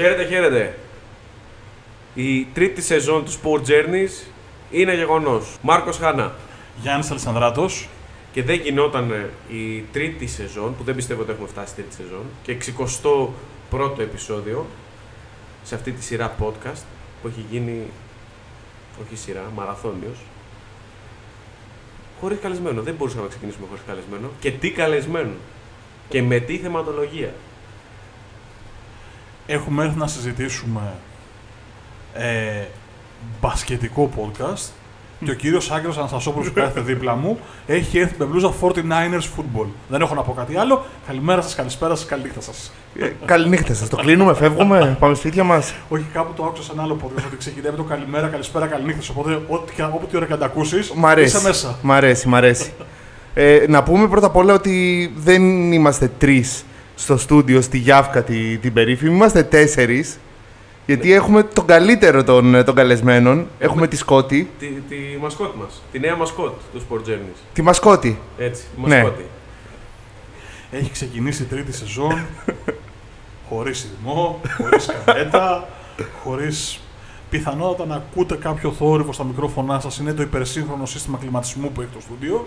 Χαίρετε, χαίρετε. Η τρίτη σεζόν του Sport Journeys είναι γεγονός. Μάρκος Χάνα. Γιάννης Αλισανδράτος. Και δεν γινόταν ε, η τρίτη σεζόν, που δεν πιστεύω ότι έχουμε φτάσει στη τρίτη σεζόν, και 61ο επεισόδιο σε αυτή τη σειρά podcast που έχει γίνει, όχι σειρά, μαραθώνιος, χωρίς καλεσμένο. Δεν μπορούσαμε να ξεκινήσουμε χωρίς καλεσμένο. Και τι καλεσμένο. Και με τι θεματολογία. Έχουμε έρθει να συζητήσουμε ε, μπασκετικό podcast και ο κύριος Άγγελος Αναστασόπουλος που κάθεται δίπλα μου έχει έρθει με μπλούζα 49ers football. Δεν έχω να πω κάτι άλλο. Καλημέρα σας, καλησπέρα σας, καληνύχτα σας. Ε, Καληνύχτα σας. Το κλείνουμε, φεύγουμε, πάμε σπίτια μας. Όχι, κάπου το άκουσα σε ένα άλλο podcast ότι ξεκινάει με το καλημέρα, καλησπέρα, καληνύχτα. Οπότε, ό,τι, και- όποτε ώρα και αν τα ακούσεις, Μ' αρέσει. είσαι μέσα. Μ' αρέσει, μ' αρέσει. Ε, να πούμε πρώτα απ' όλα ότι δεν είμαστε τρεις στο στούντιο στη Γιάφκα τη- την περίφημη. Είμαστε τέσσερις. Γιατί έχουμε τον καλύτερο των, των καλεσμένων. Έχουμε τη Σκότη. Τη, τη μασκότ μας. Τη νέα μασκότ του Sport Journeys. Τη Μασκότη. Έτσι, η Ναι. μασκότη. Έχει ξεκινήσει η τρίτη σεζόν, χωρίς ρυθμό, χωρίς καμέτα, χωρίς πιθανότατα να ακούτε κάποιο θόρυβο στα μικρόφωνά σας. Είναι το υπερσύγχρονο σύστημα κλιματισμού που έχει το στούντιο.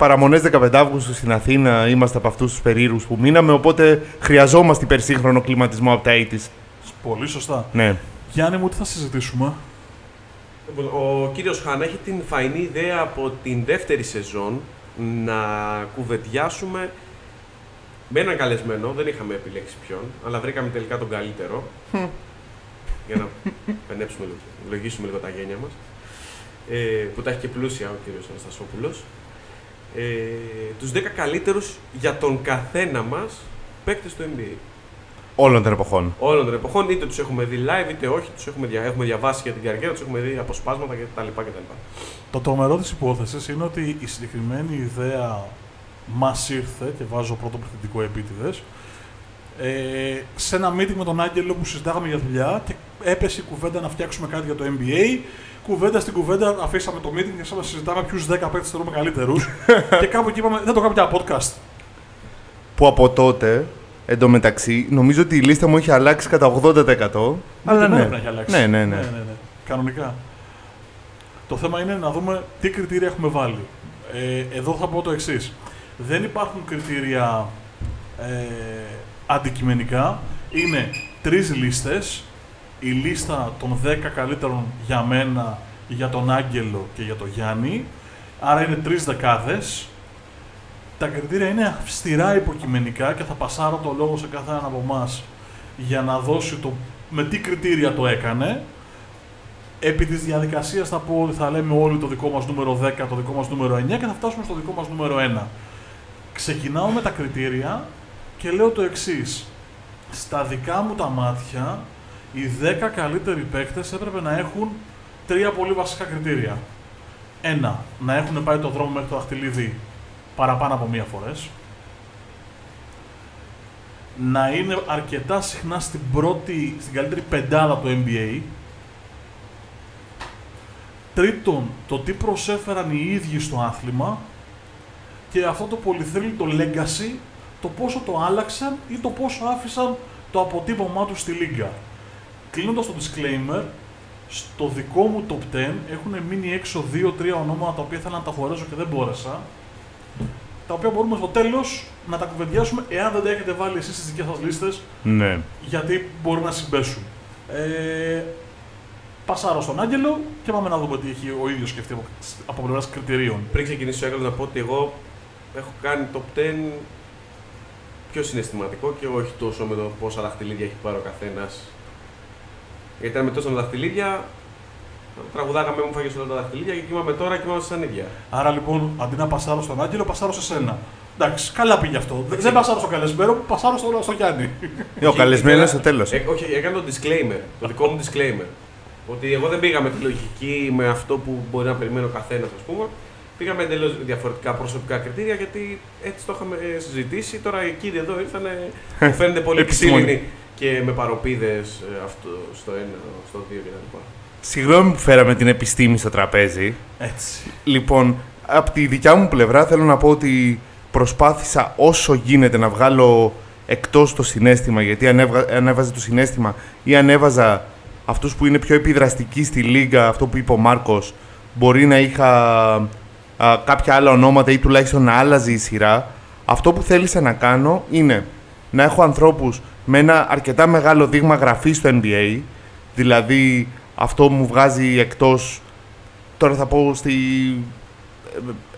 Παραμονές 15 Αύγουστου στην Αθήνα είμαστε από αυτούς τους περίεργους που μείναμε. Οπότε χρειαζόμαστε υπερσύγχρονο κλιματισμό από τα 80's. Πολύ σωστά. Ναι. Γιάννη μου, τι θα συζητήσουμε; Λοιπόν, Ο κύριος Χάνα έχει την φαϊνή ιδέα από την δεύτερη σεζόν να κουβεντιάσουμε με έναν καλεσμένο. Δεν είχαμε επιλέξει ποιον, αλλά βρήκαμε τελικά τον καλύτερο. για να πενέψουμε λίγο, λογίσουμε λίγο τα γένια μας. Ε, που τα έχει και πλούσια ο κύριος Αναστασόπουλος. Ε, τους 10 καλύτερους για τον καθένα μας παίκτες του NBA. Όλων των εποχών. Όλων των εποχών, είτε τους έχουμε δει live, είτε όχι, τους έχουμε, δια... έχουμε διαβάσει για την καριέρα, τους έχουμε δει αποσπάσματα κτλ. κτλ. Το τρομερό της υπόθεσης είναι ότι η συγκεκριμένη ιδέα μας ήρθε, και βάζω πρώτο πληθυντικό επίτηδες, ε, σε ένα meeting με τον Άγγελο που συζητάγαμε για δουλειά και έπεσε η κουβέντα να φτιάξουμε κάτι για το NBA. Κουβέντα στην κουβέντα, αφήσαμε το meeting και άρχισαμε να συζητάμε ποιους 10 παίκτες θεωρούμε καλύτερους. και κάπου εκεί είπαμε, δεν το κάνουμε για podcast. Που από τότε, εντωμεταξύ, νομίζω ότι η λίστα μου έχει αλλάξει κατά 80%. αλλά δεν ναι. έπρεπε να έχει αλλάξει. Ναι, ναι, ναι. ναι, ναι, ναι. Κανονικά. Το θέμα είναι να δούμε τι κριτήρια έχουμε βάλει. Ε, εδώ θα πω το εξής. Δεν υπάρχουν κριτήρια ε, αντικειμενικά. Είναι τρεις λίστες. Η λίστα των 10 καλύτερων για μένα, για τον Άγγελο και για τον Γιάννη. Άρα είναι τρεις δεκάδες. Τα κριτήρια είναι αυστηρά υποκειμενικά και θα πασάρω το λόγο σε κάθε έναν από εμάς για να δώσει το με τι κριτήρια το έκανε. Επί της διαδικασίας θα πω ότι θα λέμε όλοι το δικό μας νούμερο 10, το δικό μας νούμερο 9 και θα φτάσουμε στο δικό μας νούμερο 1. Ξεκινάω με τα κριτήρια και λέω το εξής. Στα δικά μου τα μάτια, οι 10 καλύτεροι παίκτες έπρεπε να έχουν τρία πολύ βασικά κριτήρια. Ένα, να έχουν πάει το δρόμο μέχρι το δαχτυλίδι παραπάνω από μία φορές. Να είναι αρκετά συχνά στην πρώτη, στην καλύτερη πεντάδα του NBA. Τρίτον, το τι προσέφεραν οι ίδιοι στο άθλημα. Και αυτό το πολυθρύλιτο legacy, το πόσο το άλλαξαν ή το πόσο άφησαν το αποτύπωμά τους στη λίγκα. Κλείνοντας το disclaimer, στο δικό μου top 10 έχουν μείνει έξω 2-3 ονόματα τα οποία ήθελα να τα χωρέσω και δεν μπόρεσα. Τα οποία μπορούμε στο τέλος να τα κουβεντιάσουμε εάν δεν τα έχετε βάλει εσείς στις δικές σας λίστες, Ναι. γιατί μπορεί να συμπέσουν. Ε, πασάρω στον Άγγελο και πάμε να δούμε τι έχει ο ίδιος σκεφτεί από, από πλευράς κριτηρίων. Πριν ξεκινήσω, έκανα να πω ότι εγώ έχω κάνει top 10 πιο συναισθηματικό και όχι τόσο με το πόσα δαχτυλίδια έχει πάρει ο καθένας. Γιατί ήταν με τόσα δαχτυλίδια, τραγουδάγαμε μου φάγες όλα τα δαχτυλίδια και κοιμάμε τώρα και είμαστε σαν ίδια. Άρα λοιπόν, αντί να πασάρω στον Άγγελο, πασάρω σε σένα. Εντάξει, καλά πήγε αυτό. Δεν- Δεν πασάρω στο καλεσμένο, πασάρω στο, στο Γιάννη. Ε, Ο καλεσμένος στο τέλος. Ε, όχι, έκανα το disclaimer, το δικό μου disclaimer. Ότι εγώ δεν πήγα με τη λογική, με αυτό που μπορεί να περιμένει ο καθένας, ας πούμε. Πήγα με εντελώς διαφορετικά προσωπικά κριτήρια γιατί έτσι το είχαμε ε, συζητήσει. Τώρα οι κύριοι εδώ ήρθαν, μου φαίνεται πολύ Επιστήμονη. ξύλινοι και με παροπίδες αυτό στο ένα, στο δύο κτλ. Συγγνώμη που φέραμε την επιστήμη στο τραπέζι. Έτσι. Λοιπόν, από τη δικιά μου πλευρά θέλω να πω ότι προσπάθησα όσο γίνεται να βγάλω εκτός το συνέστημα, γιατί ανέβγα, ανέβαζε το συνέστημα ή ανέβαζα αυτούς που είναι πιο επιδραστικοί στη λίγα, αυτό που είπε ο Μάρκος, μπορεί να είχα α, κάποια άλλα ονόματα ή τουλάχιστον να άλλαζε η σειρά. Αυτό που θέλησα να κάνω είναι να έχω ανθρώπους με ένα αρκετά μεγάλο δείγμα γραφής στο NBA, δηλαδή αυτό μου βγάζει εκτός, τώρα θα πω στη,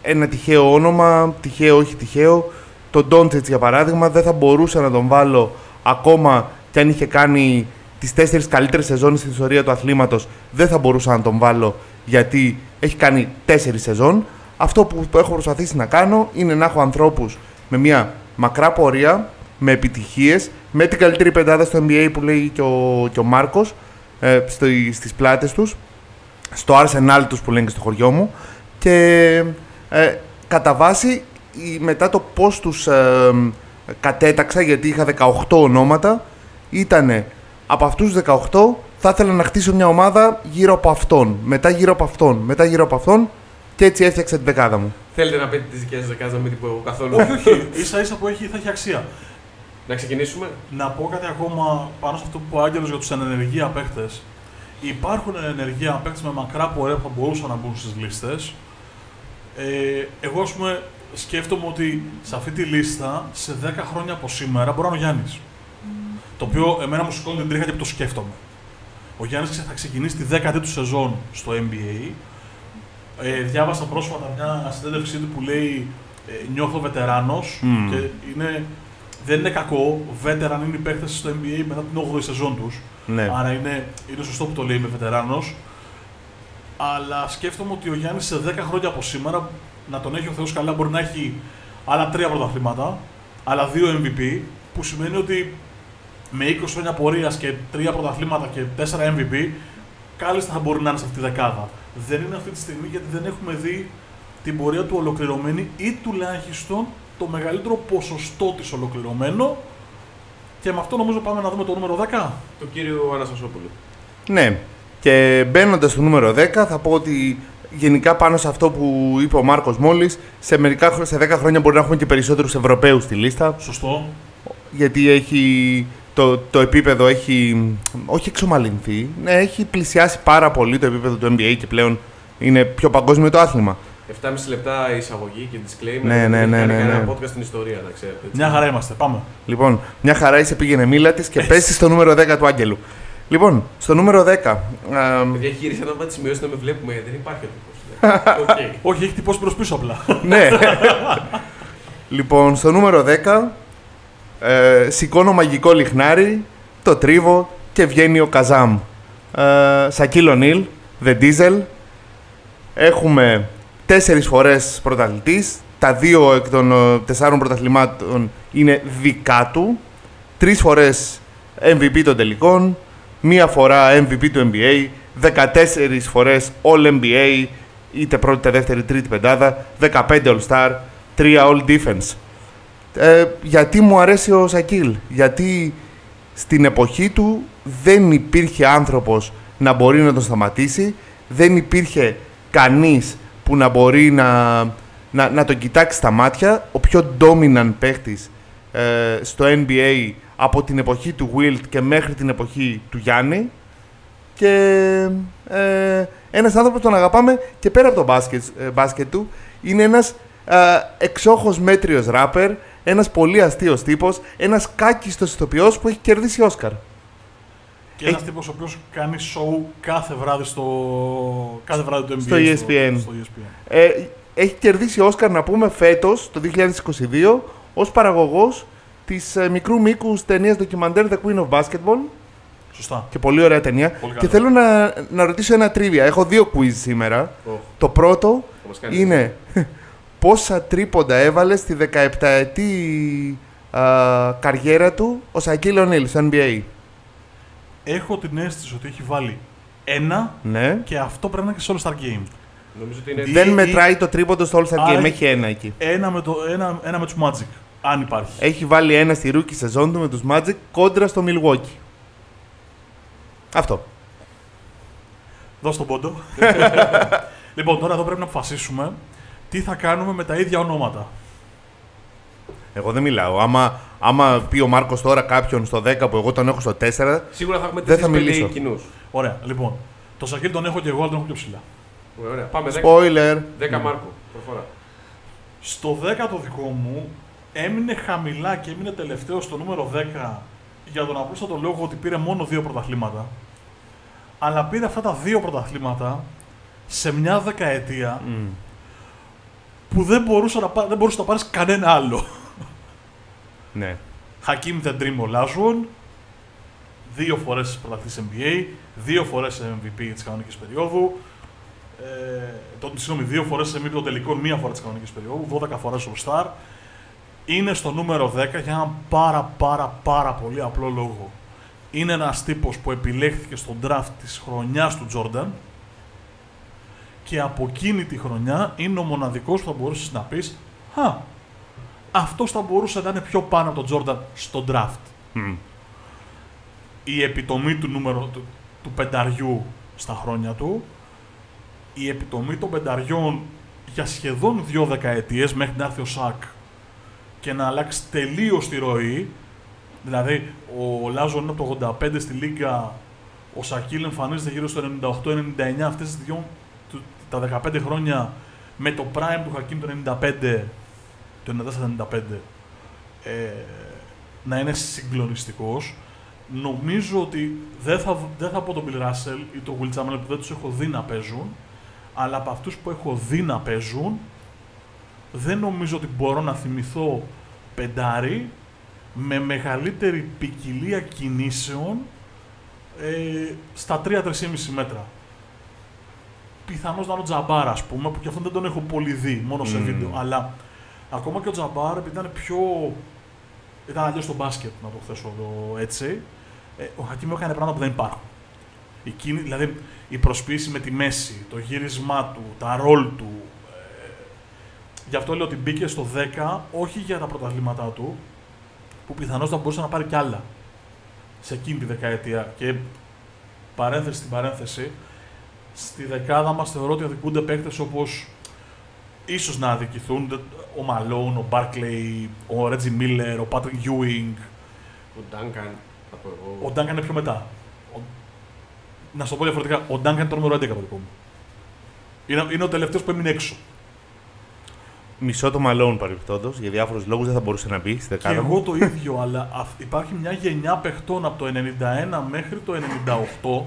ένα τυχαίο όνομα, τυχαίο όχι τυχαίο, τον Ντόντσετς για παράδειγμα δεν θα μπορούσα να τον βάλω ακόμα κι αν είχε κάνει τις τέσσερις καλύτερες σεζόν στην ιστορία του αθλήματος δεν θα μπορούσα να τον βάλω γιατί έχει κάνει τέσσερις σεζόν. Αυτό που έχω προσπαθήσει να κάνω είναι να έχω ανθρώπους με μια μακρά πορεία, με επιτυχίες, με την καλύτερη πεντάδα στο NBA που λέει και ο, και ο Μάρκος ε, στο, στις πλάτες τους, στο Arsenal τους που λένε και στο χωριό μου και ε, κατά βάση η- μετά το πώς τους ε, κατέταξα γιατί είχα 18 ονόματα ήταν από αυτούς τους 18 θα ήθελα να χτίσω μια ομάδα γύρω από αυτόν, μετά γύρω από αυτόν, μετά γύρω από αυτόν και έτσι έφτιαξα την δεκάδα μου. Θέλετε να πείτε τις δικές σας δεκάδες, να μην την πω εγώ καθόλου. όχι, όχι. ίσα ίσα που έχει, θα έχει αξία. Να ξεκινήσουμε. Να πω κάτι ακόμα πάνω σε αυτό που είπε ο Άγγελος για τους ενεργεία παίχτες. Υπάρχουν ενεργεία παίχτες με μακρά πορεία που θα μπορούσαν να μπουν στις λίστες. Ε, εγώ, ας πούμε, σκέφτομαι ότι σε αυτή τη λίστα, σε 10 χρόνια από σήμερα, μπορεί να είναι ο Γιάννης. Το οποίο εμένα μου σηκώνει την τρίχα και που το σκέφτομαι. Ο Γιάννης ξε- θα ξεκινήσει τη δέκατη του σεζόν στο NBA. Ε, διάβασα πρόσφατα μια συνέντευξή του που λέει ε, «Νιώθω βετεράνος» Μμμ. και είναι, δεν είναι κακό. Βέτεραν είναι οι παίκτες στο NBA μετά την 8η σεζόν τους. Ναι. Άρα είναι, είναι σωστό που το λέει με βετεράνος. Αλλά σκέφτομαι ότι ο Γιάννης σε 10 χρόνια από σήμερα, να τον έχει ο Θεός καλά, μπορεί να έχει άλλα τρία πρωταθλήματα, άλλα δύο MVP, που σημαίνει ότι με 20 χρόνια πορείας και τρία πρωταθλήματα και 4 MVP, κάλλιστα θα μπορεί να είναι σε αυτή τη δεκάδα. Δεν είναι αυτή τη στιγμή γιατί δεν έχουμε δει την πορεία του ολοκληρωμένη ή τουλάχιστον το μεγαλύτερο ποσοστό της ολοκληρωμένο. Και με αυτό νομίζω πάμε να δούμε το νούμερο 10. Τον κύριο Αναστασόπουλο. Ναι. Και μπαίνοντας στο νούμερο 10, θα πω ότι γενικά πάνω σε αυτό που είπε ο Μάρκος μόλις, σε, μερικά, χρο- σε 10 χρόνια μπορεί να έχουμε και περισσότερους Ευρωπαίους στη λίστα. Σωστό. Γιατί έχει, το, το επίπεδο έχει όχι εξομαλυνθεί, ναι, έχει πλησιάσει πάρα πολύ το επίπεδο του NBA και πλέον είναι πιο παγκόσμιο το άθλημα. 7,5 λεπτά εισαγωγή και disclaimer. Ναι, ναι, Δεν έχει ναι, κάνει ναι, κανένα ναι. podcast στην ιστορία, να ξέρετε. έτσι. Μια χαρά είμαστε. Πάμε. Λοιπόν, μια χαρά είσαι πήγαινε μίλα της και πέσει στο νούμερο 10 του Άγγελου. Λοιπόν, στο νούμερο 10. α, Παιδιά, γύρισα να βάλει σημειώσει να με βλέπουμε. Δεν υπάρχει ο τύπος. Οκ. Όχι, έχει τυπώσει προς πίσω απλά. ναι. λοιπόν, στο νούμερο 10 ε, σηκώνω μαγικό λιχνάρι, το τρίβω και βγαίνει ο Καζάμ. Ε, Σακίλ Ονίλ, The Diesel. Έχουμε τέσσερις φορές πρωταθλητής. Τα δύο εκ των ε, τεσσάρων πρωταθλημάτων είναι δικά του. Τρεις φορές MVP των τελικών. Μία φορά MVP του NBA. 14 φορές All NBA. Είτε πρώτη, είτε δεύτερη, τρίτη πεντάδα. 15 All Star. 3 All Defense. Ε, γιατί μου αρέσει ο Σακίλ; Γιατί στην εποχή του δεν υπήρχε άνθρωπος να μπορεί να τον σταματήσει. Δεν υπήρχε κανείς που να μπορεί να, να, να τον κοιτάξει στα μάτια. Ο πιο dominant παίχτης ε, στο NBA από την εποχή του Wilt και μέχρι την εποχή του Γιάννη. Και ε, ένας άνθρωπος τον αγαπάμε και πέρα από το μπάσκετ, ε, μπάσκετ του είναι ένας ε, εξόχως μέτριος ράπερ, ένας πολύ αστείος τύπος, ένας κάκιστος ηθοποιός που έχει κερδίσει Όσκαρ. Και ένας τύπος ο οποίος κάνει show κάθε βράδυ στο. κάθε βράδυ του NBA. Στο ESPN. Στο, ESPN. Ε, έχει κερδίσει Όσκαρ, να πούμε, φέτος, το 2022, ως παραγωγός της ε, μικρού μήκους ταινίας ντοκιμαντέρ The Queen of Basketball. Σωστά. Και πολύ ωραία ταινία. Πολύ και καλό. θέλω να, να ρωτήσω ένα τρίβια. Έχω δύο quiz σήμερα. Οχ, Το πρώτο θα μας κάνεις. είναι πόσα τρίποντα έβαλε στη 17ετή α, καριέρα του ο Σακίλ Ονίλ στο NBA. Έχω την αίσθηση ότι έχει βάλει ένα Ναι. και αυτό πρέπει να είναι και στο All Star Game. Νομίζω ότι είναι. Δι- Δεν ή- μετράει το τρίποντο στο All Star Άρα Game. έχει- Έχει ένα εκεί. Ένα με, το, ένα, ένα με τους Magic. Αν υπάρχει. Έχει βάλει ένα στη rookie σεζόν του με τους Magic κόντρα στο Milwaukee. Αυτό. Δώσ' τον πόντο. λοιπόν, τώρα εδώ πρέπει να αποφασίσουμε τι θα κάνουμε με τα ίδια ονόματα. Εγώ δεν μιλάω. Άμα, Άμα πει ο Μάρκος τώρα κάποιον στο 10 που εγώ τον έχω στο 4, Σίγουρα θα έχουμε Δεν θα 4-5 μιλήσω. κοινούς. Ωραία, λοιπόν. Το Σακίλ τον έχω και εγώ, αλλά τον έχω πιο ψηλά. Ωραία. Πάμε 10, spoiler. 10 Μάρκο. Προφορά. Στο 10 το δικό μου έμεινε χαμηλά και έμεινε τελευταίο στο νούμερο 10 για τον απλούστατο λόγο ότι πήρε μόνο δύο πρωταθλήματα. Αλλά πήρε αυτά τα δύο πρωταθλήματα σε μια δεκαετία Μμ. που δεν μπορούσε να, πά- δεν μπορούσε να πάρεις κανένα άλλο. Ναι. Hakim the Dream Olajuwon, δύο φορές πρωταθλητής NBA, δύο φορές MVP της κανονικής περίοδου, ε, το, συγγνώμη, δύο φορές MVP των τελικών, μία φορά της κανονικής περίοδου, 12 φορές All Star. Είναι στο νούμερο 10 για έναν πάρα πάρα πάρα πολύ απλό λόγο. Είναι ένας τύπος που επιλέχθηκε στον draft της χρονιάς του Jordan και από εκείνη τη χρονιά είναι ο μοναδικός που θα μπορούσες να πεις «Χα, αυτός θα μπορούσε να είναι πιο πάνω από τον Jordan στο draft». Μμ. Η επιτομή του νούμερο του, του πενταριού στα χρόνια του, η επιτομή των πενταριών για σχεδόν δύο δεκαετίες μέχρι να έρθει ο Σακ και να αλλάξει τελείως τη ροή. Δηλαδή, ο Λάζον είναι από το 85 στη Λίγκα, ο Σακίλ εμφανίζεται γύρω στο 98-99, αυτές τις δυο, του- τα 15 χρόνια με το prime του Χακίμ το 95, το 94-95, ε, να είναι συγκλονιστικός. Νομίζω ότι δεν θα, δεν θα πω τον Bill Russell ή τον Will Chamberlain που δεν τους έχω δει να παίζουν, αλλά από αυτούς που έχω δει να παίζουν, δεν νομίζω ότι μπορώ να θυμηθώ πεντάρι με μεγαλύτερη ποικιλία κινήσεων ε, στα 3-3,5 μέτρα. Πιθανώς να είναι ο Τζαμπάρ, ας πούμε, που και αυτόν δεν τον έχω πολύ δει, μόνο σε Μμμ. βίντεο. Αλλά ακόμα και ο Τζαμπάρ, επειδή ήταν πιο... Ήταν αλλιώς στο μπάσκετ, να το θέσω εδώ έτσι. Ε, ο Χακίμ έκανε πράγματα που δεν υπάρχουν. Η κίνη, δηλαδή η προσποίηση με τη μέση, το γύρισμά του, τα ρόλ του. Ε, γι' αυτό λέω ότι μπήκε στο 10, όχι για τα πρωταθλήματά του, που πιθανώς θα μπορούσε να πάρει κι άλλα σε εκείνη τη δεκαετία. Και παρένθεση στην παρένθεση, στη δεκάδα μας θεωρώ ότι αδικούνται παίκτες όπως ίσως να αδικηθούν δε- ο Μαλόν, ο Μπάρκλεϊ, ο Ρέτζι Μίλλερ, ο Πάτρικ Γιούινγκ, Ο Ντάνκαν, θα πω εγώ. ο Ντάνκαν είναι πιο μετά. Ο... Να σου το πω διαφορετικά, ο Ντάνκαν είναι το νούμερο 11 το δικό μου. Είναι, είναι ο τελευταίος που έμεινε έξω. Μισό το μαλόν παρεμπιπτόντως. Για διάφορους λόγους δεν θα μπορούσε να μπει στη Και δεκάδα. εγώ μου. το ίδιο, αλλά αυ- υπάρχει μια γενιά παιχτών από το 91 μέχρι το 98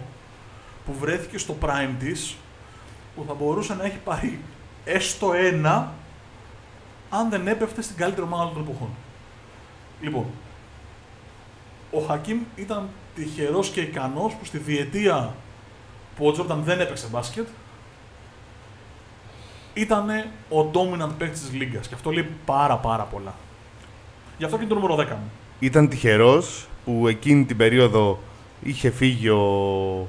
που βρέθηκε στο prime της που θα μπορούσε να έχει πάρει έστω ένα αν δεν έπεφτε στην καλύτερη ομάδα των εποχών. Λοιπόν, ο Χακίμ ήταν τυχερός και ικανός που στη διετία που ο Τζόρνταν δεν έπαιξε μπάσκετ ήταν ο dominant παίκτης της λίγκας και αυτό λέει πάρα πάρα πολλά. Γι' αυτό και είναι το νούμερο 10 μου. Ήταν τυχερός που εκείνη την περίοδο είχε φύγει ο, α,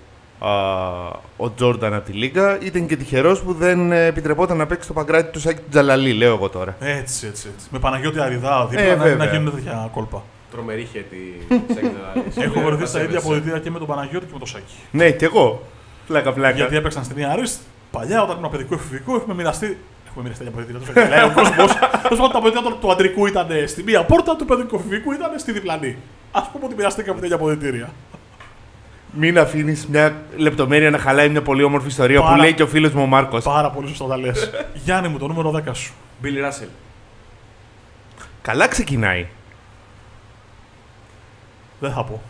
ο Τζόρνταν από τη Λίγκα. Ήταν και τυχερός που δεν ε, επιτρεπόταν να παίξει το παγκράτη του Σάκη του Τζαλαλή, λέω εγώ τώρα. Έτσι, έτσι, έτσι. Με Παναγιώτη Αριδά δίπλα Ε, να, βέβαια. να γίνουν τέτοια κόλπα. Τρομερή χέτη σε εκνεράlis. Έχω βρεθεί Θα στα ίδια σέβεσαι. αποδητήρια και με τον Παναγιώτη και με τον Σάκη. Ναι, κι εγώ. Πλάκα, πλάκα. Γιατί έπαιξαν στην Ιαρίστ παλιά όταν ήμουν παιδικό εφηβικό, έχουμε μοιραστεί. Έχουμε μοιραστεί για αποδητήρια. Τόσο λέει ο κόσμο. Τέλο πάντων, τα αποδητήρια του- του αντρικού ήταν στη μία πόρτα, του παιδικού εφηβικού ήταν στη διπλανή. Α πούμε ότι μοιραστήκαμε τέτοια αποδητήρια. Μην αφήνεις μια λεπτομέρεια να χαλάει μια πολύ όμορφη ιστορία Πάρα- που λέει και ο φίλος μου ο Μάρκος. Πάρα πολύ σωστά τα λες. Γιάννη μου, το νούμερο 10 σου. Billy Russell. Καλά ξεκινάει. Δεν θα πω.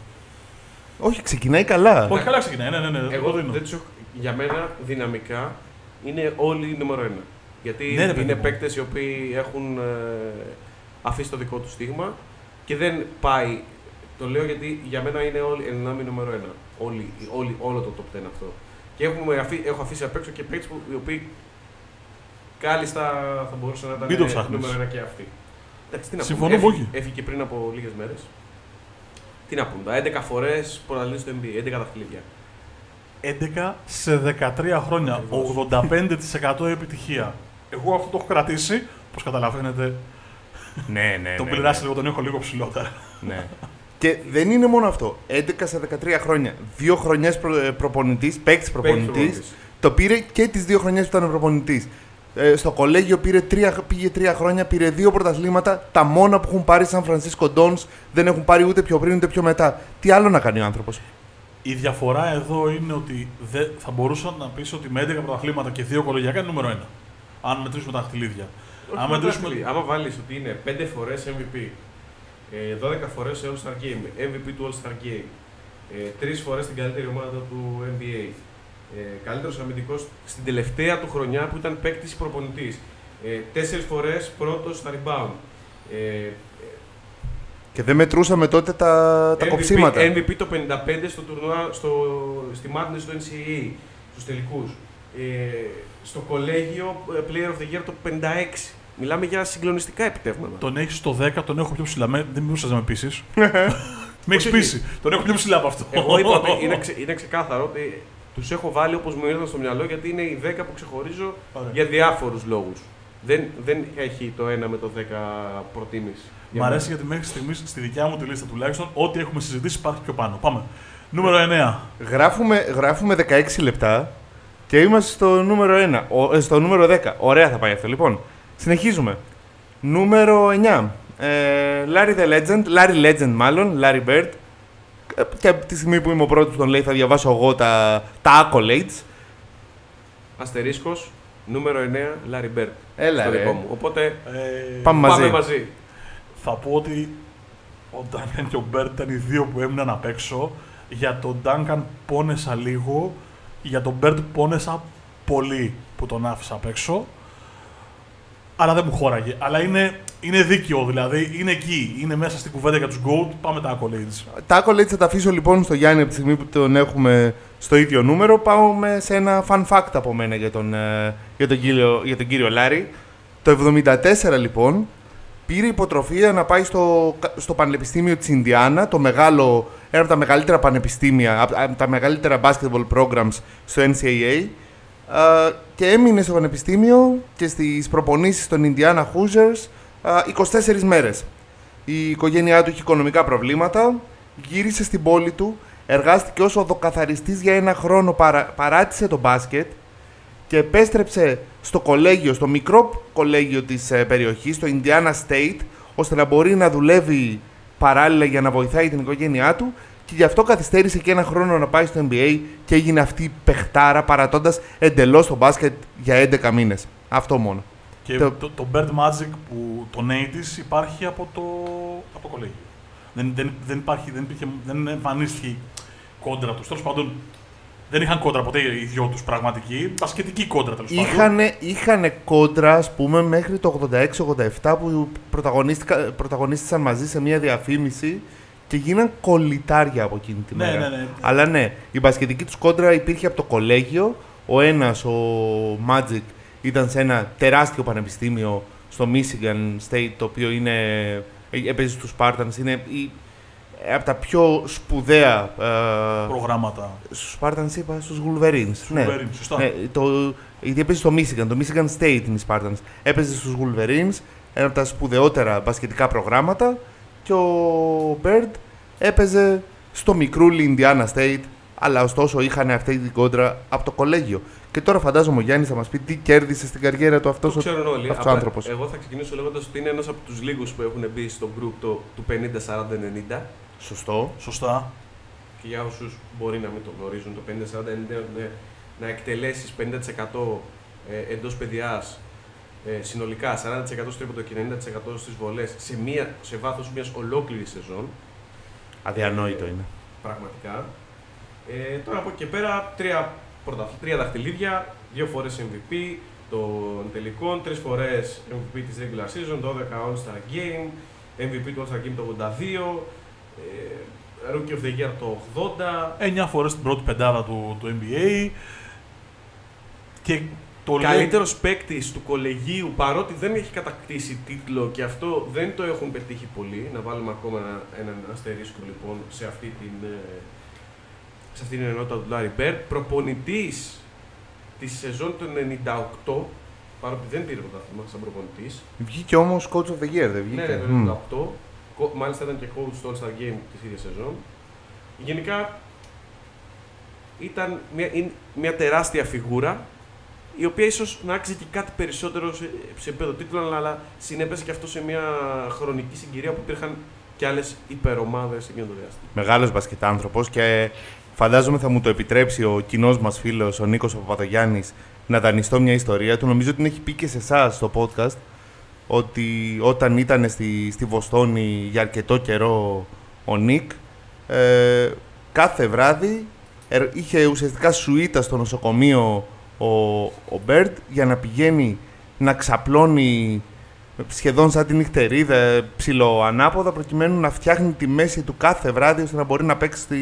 Όχι, ξεκινάει καλά. Όχι, καλά ξεκινάει. Ναι, ναι, ναι. Εγώ το δίνω. δεν τους έχω- Για μένα δυναμικά είναι όλοι νούμερο ένα. Γιατί Ναι, ρε παιδί είναι μου. παίκτες οι οποίοι έχουν ε, αφήσει το δικό τους στίγμα και δεν πάει. Το λέω γιατί για μένα είναι όλοι ενδυνάμει νούμερο ένα. Όλοι, όλοι, όλο το top 10 αυτό. Και έχουμε αφή, έχω αφήσει απ' έξω και παίκτες οι οποίοι κάλλιστα θα μπορούσαν να Μην το ήταν ψάχνεις. νούμερο ένα και αυτοί. Εντάξει, τι να Συμφωνώ πούμε. πολύ. Έφυγε, έφυγε πριν από λίγες μέρες. Τι να πούμε, τα 11 φορές πρωταθλητή στο NBA, 11 δαχτυλίδια. 11 σε 13 χρόνια. Ακριβώς. 85% επιτυχία. Εγώ αυτό το έχω κρατήσει. Όπως καταλαβαίνετε, ναι, ναι. τον ναι, Bill ναι. Russell εγώ τον έχω λίγο ψηλότερα. Ναι. Και δεν είναι μόνο αυτό. 11 σε 13 χρόνια. Δύο χρονιές προ, προπονητής, παίκτης προπονητής. προπονητής. Το πήρε και τις δύο χρονιές που ήταν προπονητής. Ε, στο κολέγιο πήρε τρία, πήγε τρία χρόνια, πήρε δύο πρωταθλήματα. Τα μόνα που έχουν πάρει Σαν Φρανσίσκο Ντόνς δεν έχουν πάρει ούτε πιο πριν ούτε πιο μετά. Τι άλλο να κάνει ο άνθρωπος; Η διαφορά εδώ είναι ότι δεν, θα μπορούσα να πεις ότι με 11 πρωταθλήματα και δύο κολεγιακά είναι νούμερο 1. Αν μετρήσουμε τα χτυλίδια. Όχι Αν μόνο μετρήσουμε. δάχτυλοι. Άμα βάλεις ότι είναι 5 φορές MVP, ε, 12 φορές All Star Game, MVP του All Star Game, ε, 3 φορές την καλύτερη ομάδα του NBA, ε, καλύτερος αμυντικός στην τελευταία του χρονιά που ήταν παίκτης προπονητής, ε, 4 φορές πρώτος στα rebound. Ε, Και δεν μετρούσαμε τότε τα, τα MVP, κοψίματα. MVP το 55 στο τουρνουά, στο, στη Madness του NCAA, στους τελικούς. Ε, στο κολέγιο ε, Player of the Year το 56. Μιλάμε για συγκλονιστικά επιτεύγματα. Τον έχεις στο 10, τον έχω πιο ψηλά. Με- Δεν μπορούσα να με πείσεις. με έχεις Όχι, πείσει. Τον έχω πιο ψηλά από αυτό. Εγώ είπα ότι είναι, ξε, είναι ξεκάθαρο ότι τους έχω βάλει όπως μου ήρθαν στο μυαλό γιατί είναι οι 10 που ξεχωρίζω Ωραία. για διάφορους λόγους. Δεν, δεν έχει το 1 με το 10 προτίμηση. Μ' αρέσει γιατί μέχρι στιγμής στη δικιά μου τη λίστα τουλάχιστον ό,τι έχουμε συζητήσει υπάρχει πιο πάνω. Πάμε. Νούμερο 9. Γράφουμε, γράφουμε 16 λεπτά και είμαστε στο νούμερο 1. Ο, ε, στο νούμερο 10. Ωραία θα πάει αυτό. Λοιπόν, συνεχίζουμε. Νούμερο 9. Ε, Larry the Legend, Larry Legend μάλλον, Larry Bird. Ε, Και από τη στιγμή που είμαι ο πρώτος που τον λέει θα διαβάσω εγώ τα, τα accolades. Αστερίσκος, νούμερο 9, Larry Bird. Έλα στο ρε. δικό μου. Οπότε Ε, Πάμε μαζί. πάμε μαζί. Θα πω ότι ο Duncan και ο Bird ήταν οι δύο που έμειναν απ' έξω. Για τον Duncan πόνεσα λίγο, για τον Bird πόνεσα πολύ που τον άφησα απ' έξω. Αλλά δεν μου χώραγε. Αλλά είναι, είναι δίκαιο δηλαδή, είναι εκεί, είναι μέσα στην κουβέντα για τους GOAT, πάμε τα accolades. Τα accolades θα τα αφήσω λοιπόν στο Γιάννη από τη στιγμή που τον έχουμε στο ίδιο νούμερο. Πάμε σε ένα fun fact από μένα για τον, ε, για τον, κύριο, για τον κύριο Λάρη. Το 74 λοιπόν πήρε υποτροφία να πάει στο, στο Πανεπιστήμιο της Ινδιάνα, το μεγάλο, ένα από τα μεγαλύτερα πανεπιστήμια, από από τα μεγαλύτερα basketball programs στο NCAA Α, και έμεινε στο Πανεπιστήμιο και στις προπονήσεις των Indiana Hoosiers α, 24 μέρες. Η οικογένειά του είχε οικονομικά προβλήματα, γύρισε στην πόλη του, εργάστηκε ως οδοκαθαριστής για ένα χρόνο, παρα, παράτησε το μπάσκετ και επέστρεψε στο κολέγιο, στο μικρό κολέγιο της ε, περιοχής, το Indiana State, ώστε να μπορεί να δουλεύει παράλληλα για να βοηθάει την οικογένειά του και γι' αυτό καθυστέρησε και ένα χρόνο να πάει στο NBA και έγινε αυτή η παιχτάρα παρατώντας εντελώς το μπάσκετ για 11 μήνες. Αυτό μόνο. Και Το- το, το, Bird Magic που το 80's υπάρχει από το, από το κολέγιο. Δεν, δεν, δεν, υπάρχει, δεν, υπήρχε, δεν εμφανίστηκε κόντρα τους. Τέλος πάντων, δεν είχαν κόντρα ποτέ οι δυο τους πραγματικοί. Μπασκετική κόντρα τέλος πάντων. Είχανε, είχανε κόντρα, ας πούμε, μέχρι το 86-87 που πρωταγωνίστηκα- πρωταγωνίστησαν μαζί σε μια διαφήμιση και γίναν κολλητάρια από εκείνη τη Ναι, μέρα. ναι, ναι. Αλλά ναι, η μπασκετική τους κόντρα υπήρχε από το κολέγιο. Ο ένας, ο Magic, ήταν σε ένα τεράστιο πανεπιστήμιο στο Michigan State, το οποίο είναι, ε, έπαιζε στους Spartans, είναι η, από τα πιο σπουδαία ε, Προγράμματα. Στους Spartans είπα, στους Wolverines. Στους ναι. Wolverines, σωστά. Ναι, το, γιατί έπαιζε στο Michigan, το Michigan State είναι οι Spartans. Έπαιζε στους Wolverines, ένα από τα σπουδαιότερα μπασκετικά προγράμματα. Και ο Bird έπαιζε στο μικρούλι Indiana State, αλλά ωστόσο είχαν αυτή την κόντρα από το κολέγιο. Και τώρα φαντάζομαι ο Γιάννης θα μας πει τι κέρδισε στην καριέρα του αυτός Το ξέρουν όλοι. αυτός ο Απλά άνθρωπος. Εγώ θα ξεκινήσω λέγοντας ότι είναι ένας από τους λίγους που έχουν μπει στο group το, του 50-40-90. Σωστό. Σωστά. Και για όσους μπορεί να μην το γνωρίζουν, το 50-40-90 είναι να εκτελέσεις 50% ε, εντός παιδιάς ε, συνολικά 40% στο τρίποντο και 90% στις βολές σε, μία- σε βάθος μιας ολόκληρης σεζόν. Αδιανόητο είναι. Πραγματικά. Ε, τώρα από εκεί και πέρα, τρία, πρωταθλ- τρία δαχτυλίδια, δύο φορές MVP των τελικών, τρεις φορές MVP της regular season, 12 All-Star Game, MVP του All-Star Game το 82, ε, Rookie of the Year το 80. 9 φορές την πρώτη πεντάδα του, του NBA. Και το λέει. Καλύτερος παίκτης του κολεγίου, παρότι δεν έχει κατακτήσει τίτλο και αυτό δεν το έχουν πετύχει πολύ. Να βάλουμε ακόμα ένα- έναν αστερίσκο λοιπόν σε αυτή την, ε, σε αυτή την ενότητα του Λάρι Μπέρ. Προπονητής της σεζόν του 98, παρότι δεν πήρε πρωτάθλημα σαν προπονητής. Βγήκε όμως coach of the year, δεν βγήκε. Ναι, το Μμ. 98. Κο- Μάλιστα ήταν και coach στο All-Star Game της ίδιας σεζόν. Γενικά ήταν μια, είναι μια τεράστια φιγούρα η οποία ίσως να άξιζε και κάτι περισσότερο σε, σε επίπεδο τίτλων, αλλά συνέπεσε και αυτό σε μια χρονική συγκυρία που υπήρχαν και άλλες υπερομάδες εκείνο το διάστημα. Μεγάλος μπασκετάνθρωπος και φαντάζομαι θα μου το επιτρέψει ο κοινός μας φίλος, ο Νίκος Παπαδογιάννης, να δανειστώ μια ιστορία του. Νομίζω ότι την έχει πει και σε εσάς στο podcast ότι όταν ήταν στη, στη Βοστόνη για αρκετό καιρό ο Νίκ, ε, κάθε βράδυ ε, είχε ουσιαστικά σουίτα στο νοσοκομείο ο, ο Μπέρντ για να πηγαίνει να ξαπλώνει σχεδόν σαν την νυχτερίδα ψιλοανάποδα προκειμένου να φτιάχνει τη μέση του κάθε βράδυ ώστε να μπορεί να παίξει τη,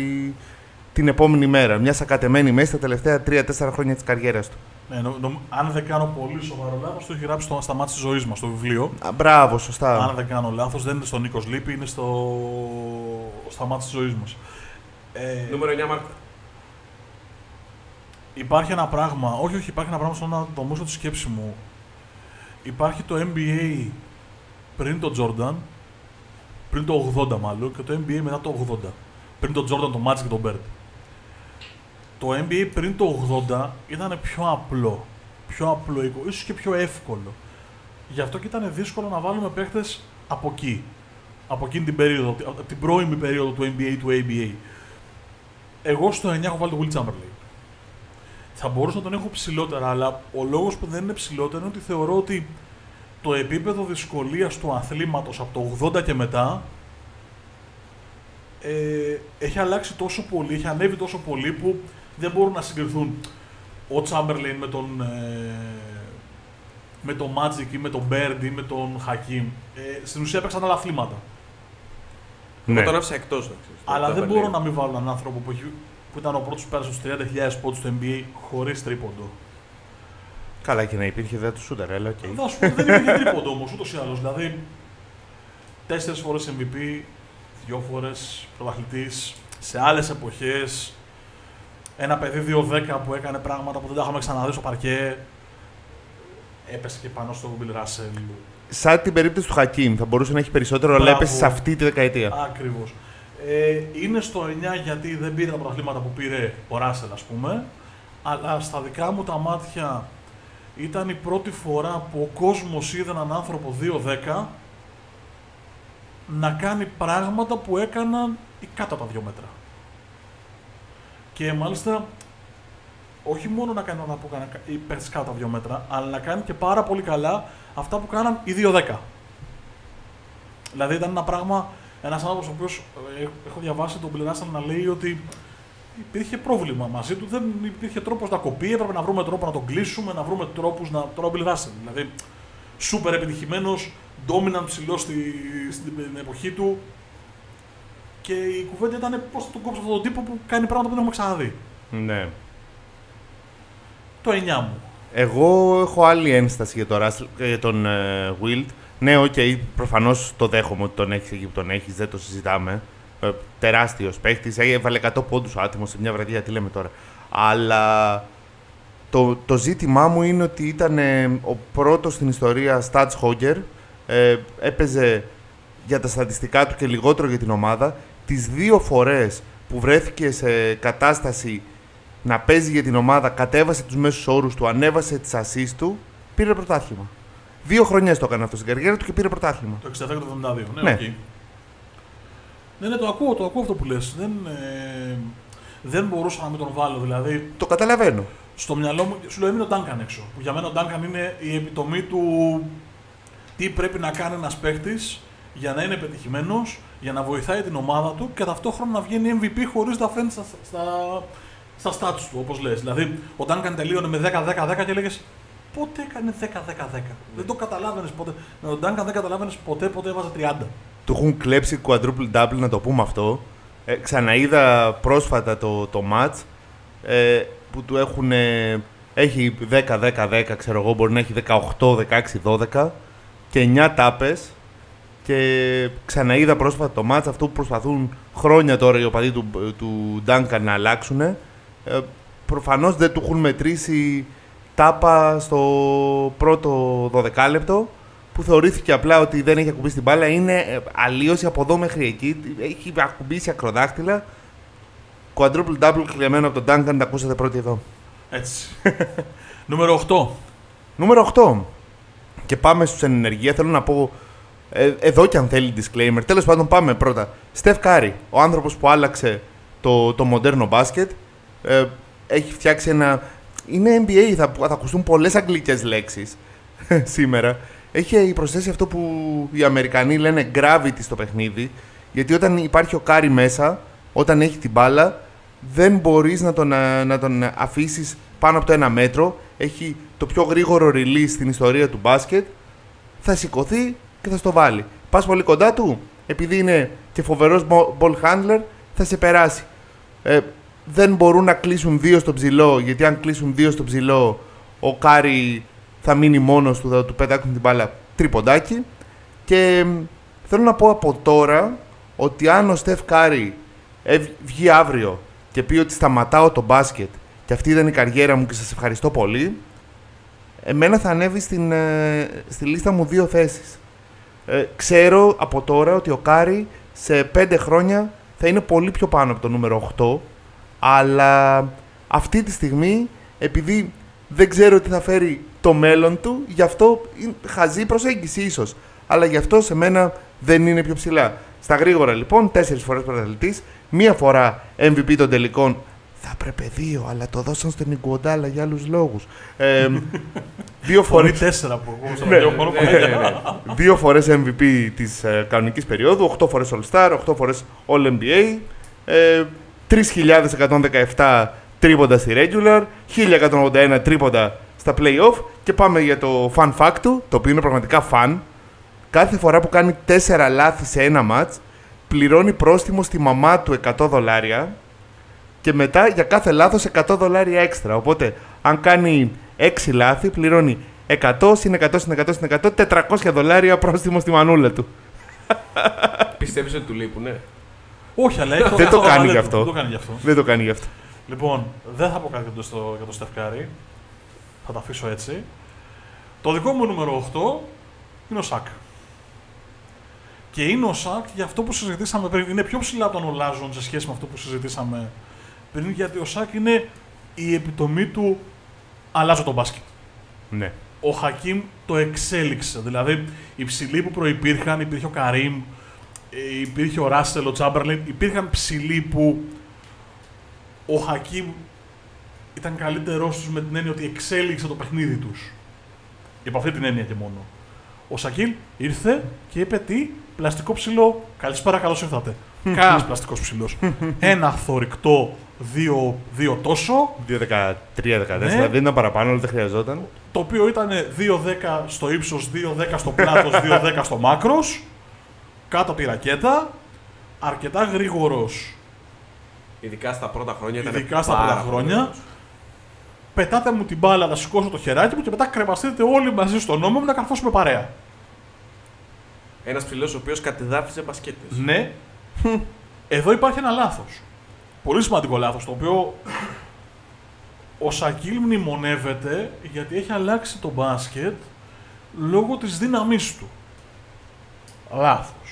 την επόμενη μέρα. Μια σακατεμένη μέση τα τελευταία 3-4 χρόνια της καριέρας του. Ναι, νο, νο, αν δεν κάνω πολύ σοβαρό λάθος, το έχει γράψει στο, στα μάτια της ζωής μας, στο βιβλίο. Α, μπράβο, σωστά. Αν δεν κάνω λάθος, δεν είναι στο Νίκος Λίπη, είναι στο, στα μάτια της ζωής μας. Ε, Νούμερο 9 Μάρτα. Υπάρχει ένα πράγμα, όχι, όχι, υπάρχει ένα πράγμα στο να δομήσω τη σκέψη μου. Υπάρχει το NBA πριν το Jordan, πριν το 80 μάλλον, και το NBA μετά το 80. Πριν το Jordan, το Magic και το Bird. Το NBA πριν το 80 ήταν πιο απλό, πιο απλό, ίσως και πιο εύκολο. Γι' αυτό και ήταν δύσκολο να βάλουμε παίχτες από εκεί. Από εκείνη την περίοδο, από την πρώιμη περίοδο του NBA του ABA. Εγώ στο 9 έχω βάλει τον Will Chamberlain. Θα μπορούσα να τον έχω ψηλότερα, αλλά ο λόγος που δεν είναι ψηλότερο είναι ότι θεωρώ ότι το επίπεδο δυσκολίας του αθλήματος από το 80 και μετά ε, έχει αλλάξει τόσο πολύ, έχει ανέβει τόσο πολύ που δεν μπορούν να συγκριθούν ο Chamberlain με τον, ε, με τον Magic ή με τον Bird ή με τον Hakim. Ε, στην ουσία έπαιξαν άλλα αθλήματα. Ναι. Εγώ τον άφησα εκτός. Αλλά δεν μπορώ να μην βάλω έναν άνθρωπο που, έχει, που ήταν ο πρώτος που πέρασε στους 30.000 πόντους στο NBA χωρίς τρίποντο. Καλά και να υπήρχε δεν του σούτερ, έλα. Okay. Θα σου πω δεν υπήρχε τρίποντο όμως ούτως ή άλλως. Δηλαδή τέσσερις φορές MVP, δύο φορές πρωταθλητής σε άλλες εποχές. Ένα παιδί 2-10 που έκανε πράγματα που δεν τα είχαμε ξαναδεί στο παρκέ. Έπεσε και πάνω στο Bill Russell. Σαν την περίπτωση του Χακίμ, θα μπορούσε να έχει περισσότερο, αλλά έπεσε σε αυτή τη δεκαετία. Ακριβώς. Ε, είναι στο 9 γιατί δεν πήρε τα πρωταθλήματα που πήρε ο Ράσελ, ας πούμε. Αλλά στα δικά μου τα μάτια ήταν η πρώτη φορά που ο κόσμος είδε έναν άνθρωπο 2-10 να κάνει πράγματα που έκαναν οι κάτω από τα δύο μέτρα. Και μάλιστα όχι μόνο να κάνει να που έκανε οι παίχτε κάτω από δύο μέτρα, αλλά να κάνει και πάρα πολύ καλά αυτά που κάναν οι 2-10. Δηλαδή ήταν ένα πράγμα, ένας άνθρωπος ο οποίος ε, έχω διαβάσει τον Πληράσαν να λέει ότι υπήρχε πρόβλημα μαζί του, δεν υπήρχε τρόπος να κοπεί, έπρεπε να βρούμε τρόπο να τον κλείσουμε, να βρούμε τρόπους να. Τώρα ο Δηλαδή, σούπερ επιτυχημένος, dominant ψηλός στη, στην εποχή του. Και η κουβέντα ήταν πώς θα τον κόψω αυτόν τον τύπο που κάνει πράγματα που δεν έχουμε ξαναδεί. Ναι. Το 9 μου. Εγώ έχω άλλη ένσταση για, το Russell, για τον uh, Wilt. Ναι, οκ, okay, προφανώς το δέχομαι ότι τον έχεις εκεί που τον έχεις, δεν το συζητάμε. Ε, Τεράστιος παίχτης, έβαλε 100 πόντους ο άτιμος σε μια βραδιά, τι λέμε τώρα. Αλλά το, το ζήτημά μου είναι ότι ήταν ε, ο πρώτος στην ιστορία Stats Hogger. Ε, έπαιζε για τα στατιστικά του και λιγότερο για την ομάδα. Τις δύο φορές που βρέθηκε σε κατάσταση να παίζει για την ομάδα, κατέβασε τους μέσους όρους του, ανέβασε τις assist του, πήρε πρωτάθλημα. Δύο χρονιές το έκανε αυτό στην καριέρα του και πήρε πρωτάθλημα. Το 62 το 72, ναι, ναι. Okay. Ναι, ναι, το ακούω, το ακούω αυτό που λες. Δεν, ε, δεν μπορούσα να μην τον βάλω, δηλαδή... Το καταλαβαίνω. Στο μυαλό μου, σου λέω, έμεινε ο Ντάνκαν έξω. Που για μένα ο Ντάνκαν είναι η επιτομή του τι πρέπει να κάνει ένας παίχτης για να είναι πετυχημένος, για να βοηθάει την ομάδα του και ταυτόχρονα να βγαίνει MVP χωρίς να φαίνεται στα, στα, στα του, όπως λες. Δηλαδή, ο Ντάνκαν τελείωνε με 10-10-10 και έλεγες πότε έκανε 10-10-10. Δεν το καταλάβαινες ποτέ. Με τον Ντάνκαν δεν καταλάβαινες ποτέ, ποτέ έβαζε 30. Του έχουν κλέψει quadruple double, να το πούμε αυτό. Ε, ξαναείδα πρόσφατα το, το match ε, που του έχουν. έχει 10-10-10, ξέρω εγώ, μπορεί να έχει 18-16-12 και 9 τάπες. Και ξαναείδα πρόσφατα το μάτς, αυτό που προσπαθούν χρόνια τώρα οι οπαδοί του, του Duncan να αλλάξουν. Ε, προφανώς δεν του έχουν μετρήσει τάπα στο πρώτο 12 λεπτό που θεωρήθηκε απλά ότι δεν έχει ακουμπήσει την μπάλα. Είναι ε, αλλίωση από εδώ μέχρι εκεί. Έχει ακουμπήσει ακροδάχτυλα. Quadruple double κλεμμένο από τον Duncan, τα ακούσατε πρώτοι εδώ. Έτσι. Νούμερο 8. Νούμερο 8. Και πάμε στους ενεργεία. Θέλω να πω ε, εδώ κι αν θέλει disclaimer. Τέλος πάντων πάμε πρώτα. Στεφ Κάρι, ο άνθρωπος που άλλαξε το, το μοντέρνο μπάσκετ. Ε, έχει φτιάξει ένα... Είναι NBA, θα, θα ακουστούν πολλές αγγλικές λέξεις σήμερα. Έχει προσθέσει αυτό που οι Αμερικανοί λένε gravity στο παιχνίδι. Γιατί όταν υπάρχει ο Κάρι μέσα, όταν έχει την μπάλα, δεν μπορείς να τον, ε, να τον αφήσεις πάνω από το ένα μέτρο. Έχει το πιο γρήγορο release στην ιστορία του μπάσκετ. Θα σηκωθεί και θα στο βάλει. Πας πολύ κοντά του, επειδή είναι και φοβερός ball handler, θα σε περάσει. Ε, δεν μπορούν να κλείσουν δύο στο ψηλό, γιατί αν κλείσουν δύο στο ψηλό, ο Κάρι θα μείνει μόνος του, θα του πετάξουν την μπάλα τρίποντάκι. Και θέλω να πω από τώρα ότι αν ο Στεφ Κάρι βγει αύριο και πει ότι σταματάω το μπάσκετ και αυτή ήταν η καριέρα μου και σας ευχαριστώ πολύ, εμένα θα ανέβει στην, ε, στη λίστα μου δύο θέσεις. Ε, ξέρω από τώρα ότι ο Κάρι σε πέντε χρόνια θα είναι πολύ πιο πάνω από το νούμερο 8, αλλά αυτή τη στιγμή, επειδή δεν ξέρω τι θα φέρει το μέλλον του, γι' αυτό χαζή προσέγγιση ίσως. Αλλά γι' αυτό σε μένα δεν είναι πιο ψηλά. Στα γρήγορα λοιπόν, τέσσερις φορές πρωταθλητής, μία φορά MVP των τελικών. Θα έπρεπε δύο, αλλά το δώσαν στον Ιγκουοντάλα για άλλους λόγους. Ε, δύο φορέ. τέσσερα που εγώ ναι, ναι, ναι, ναι. Δύο φορές MVP της ε, κανονικής περίοδου, 8 φορές All Star, 8 φορές All NBA. Ε, 3.117 τρίποντα στη regular, 1.181 τρίποντα στα playoff και πάμε για το fun fact του, το οποίο είναι πραγματικά fun κάθε φορά που κάνει 4 λάθη σε ένα μάτς, πληρώνει πρόστιμο στη μαμά του 100 δολάρια και μετά για κάθε λάθος 100 δολάρια έξτρα. Οπότε, αν κάνει 6 λάθη, πληρώνει 100 συν 100 συν 100 συν 100, 400 δολάρια πρόστιμο στη μανούλα του. Πιστεύεις ότι του λείπουνε; Όχι, αλλά έχω δεν, το κάνει γι αυτό. δεν το κάνει γι' αυτό. Δεν το κάνει γι' αυτό. Λοιπόν, δεν θα πω κάτι για το, για το Στεφκάρη. Θα το αφήσω έτσι. Το δικό μου νούμερο 8 είναι ο Σάκ. Και είναι ο Σάκ για αυτό που συζητήσαμε πριν. Είναι πιο ψηλά από τον Ολάζον σε σχέση με αυτό που συζητήσαμε πριν, γιατί ο Σάκ είναι η επιτομή του αλλάζω τον μπάσκετ. Ναι. Ο Χακίμ το εξέλιξε. Δηλαδή, οι ψηλοί που προπήρχαν, υπήρχε ο Καρύμ, ε, υπήρχε ο Ράσελ, ο Τσάμπερλιν, υπήρχαν ψηλοί που ο Χακίμ ήταν καλύτερός τους με την έννοια ότι εξέλιξε το παιχνίδι τους. Υπό αυτή την έννοια και μόνο. Ο Σακίλ ήρθε και είπε τι, πλαστικό ψηλό. Καλησπέρα, καλώ ήρθατε. Κανένα πλαστικός ψηλός. Ένα θορυκτό, δύο, δύο τόσο. 2-13-14, ναι. δεν ήταν παραπάνω, αλλά δεν χρειαζόταν. Το οποίο ήταν 2-10 στο ύψος, 2-10 στο πλάτος, 2-10 στο μάκρος. Κάτω από τη ρακέτα. Αρκετά γρήγορος. Ειδικά στα πρώτα χρόνια ήταν Ειδικά στα πρώτα χρόνια. Πετάτε μου την μπάλα να σηκώσω το χεράκι μου και μετά κρεμαστείτε όλοι μαζί στον νόμο μου να καρφώσουμε παρέα. Ένας ψηλός ο οποίος κατεδάφιζε μπασκέτες. Ναι. Εδώ υπάρχει ένα λάθος. Πολύ σημαντικό λάθος το οποίο ο Σακίλ μνημονεύεται γιατί έχει αλλάξει το μπάσκετ λόγω της δύναμής του. Λάθος.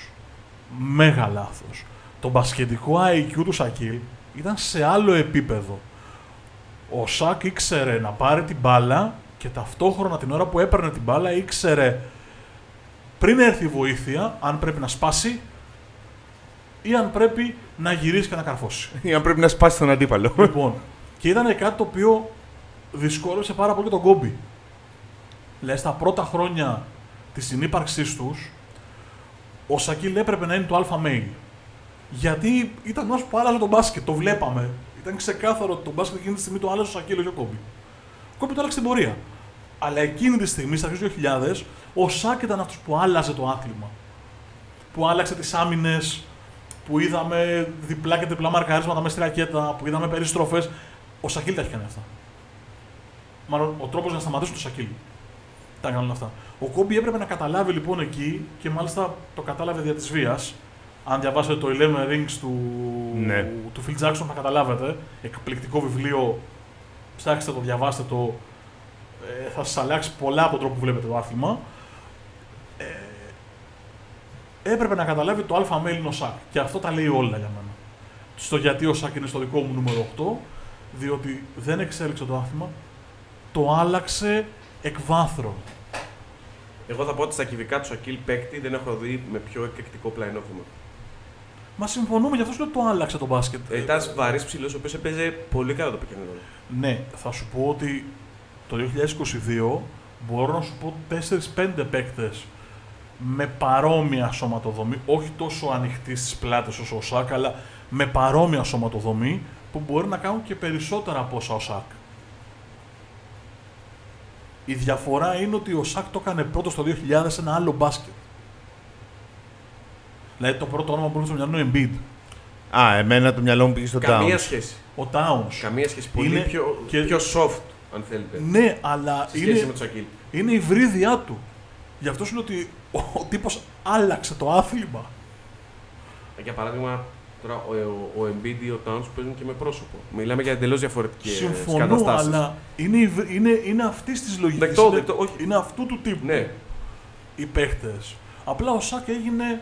Μέγα λάθος. Το μπασκετικό IQ του Σακίλ ήταν σε άλλο επίπεδο. Ο Σακ ήξερε να πάρει την μπάλα και ταυτόχρονα την ώρα που έπαιρνε την μπάλα ήξερε πριν έρθει η βοήθεια, αν πρέπει να σπάσει ή αν πρέπει να γυρίσει και να καρφώσει. Ή αν πρέπει να σπάσει τον αντίπαλο. Λοιπόν, και ήταν κάτι το οποίο δυσκόλεψε πάρα πολύ τον Κόμπι. Δηλαδή, στα πρώτα χρόνια της συνύπαρξής τους, ο Σακίλ έπρεπε να είναι το αλφα mail. Γιατί ήταν όσο που άλλαζε τον μπάσκετ, το βλέπαμε. Ήταν ξεκάθαρο ότι το μπάσκετ εκείνη τη στιγμή το άλλαζε ο Σακίλ, όχι ο Κόμπι. Ο Κόμπι το άλλαξε την πορεία. Αλλά εκείνη τη στιγμή, στα αρχές του 2000, ο Σάκ ήταν αυτός που άλλαζε το άθλημα. Που άλλαξε τις άμυνες, που είδαμε διπλά και τριπλά μαρκαρίσματα μέσα στη ρακέτα, που είδαμε περιστροφές. Ο Σακίλ τα έχει κάνει αυτά. Μάλλον ο τρόπος να σταματήσουν το Σακίλ. Τα έκαναν αυτά. Ο Κόμπι έπρεπε να καταλάβει λοιπόν εκεί και μάλιστα το κατάλαβε δια της βίας. Αν διαβάσετε το 11 Rings του, ναι. του Phil Jackson θα καταλάβετε. Εκπληκτικό βιβλίο. Ψάξτε το, διαβάστε το ε, θα σας αλλάξει πολλά από τον τρόπο που βλέπετε το άθλημα. Ε, έπρεπε να καταλάβει το αλφα mail είναι ο ΣΑΚ. Και αυτό τα λέει όλα για μένα. Στο γιατί ο ΣΑΚ είναι στο δικό μου νούμερο 8. διότι δεν εξέλιξε το άθλημα, το άλλαξε εκ βάθρων. Εγώ θα πω ότι στα κυβικά του Σακίλ παίκτη δεν έχω δει με πιο εκρηκτικό πλαϊνό βήμα. Μα συμφωνούμε, γι' αυτό σου λέω το άλλαξε το μπάσκετ. Ε, Ήταν βαρύς ψηλός, ο οποίος έπαιζε πολύ καλά το pick and roll. Ναι, θα σου πω ότι το 2022 μπορώ να σου πω 4-5 παίκτες με παρόμοια σωματοδομή, όχι τόσο ανοιχτή στις πλάτες όσο ο Σάκ, αλλά με παρόμοια σωματοδομή που μπορεί να κάνουν και περισσότερα από όσα ο Σάκ. Η διαφορά είναι ότι ο Σάκ το έκανε πρώτο το 2000 σε ένα άλλο μπάσκετ. Δηλαδή το πρώτο όνομα που μου στο μυαλό είναι ο Embiid. Α, εμένα το μυαλό μου πήγε στο Καμία Towns. σχέση. Ο Towns. Καμία σχέση. Πολύ Είναι πιο, και- πιο soft, αν θέλετε. Ναι, αλλά Σε σχέση είναι, με τον Σακίλ. είναι η βρύδιά του. Γι' αυτός σου λέω ότι ο, ο τύπος άλλαξε το άθλημα. Για παράδειγμα, τώρα ο, ο, ο Embiid ή ο Towns παίζουν και με πρόσωπο. Μιλάμε για εντελώς διαφορετικές Συμφωνώ, καταστάσεις. αλλά είναι, η βρ- είναι, είναι αυτής της λογικής. Δεκτό, είναι, δεκτό, όχι. είναι αυτού του τύπου Ναι, οι παίχτε. Απλά ο Σάκ έγινε.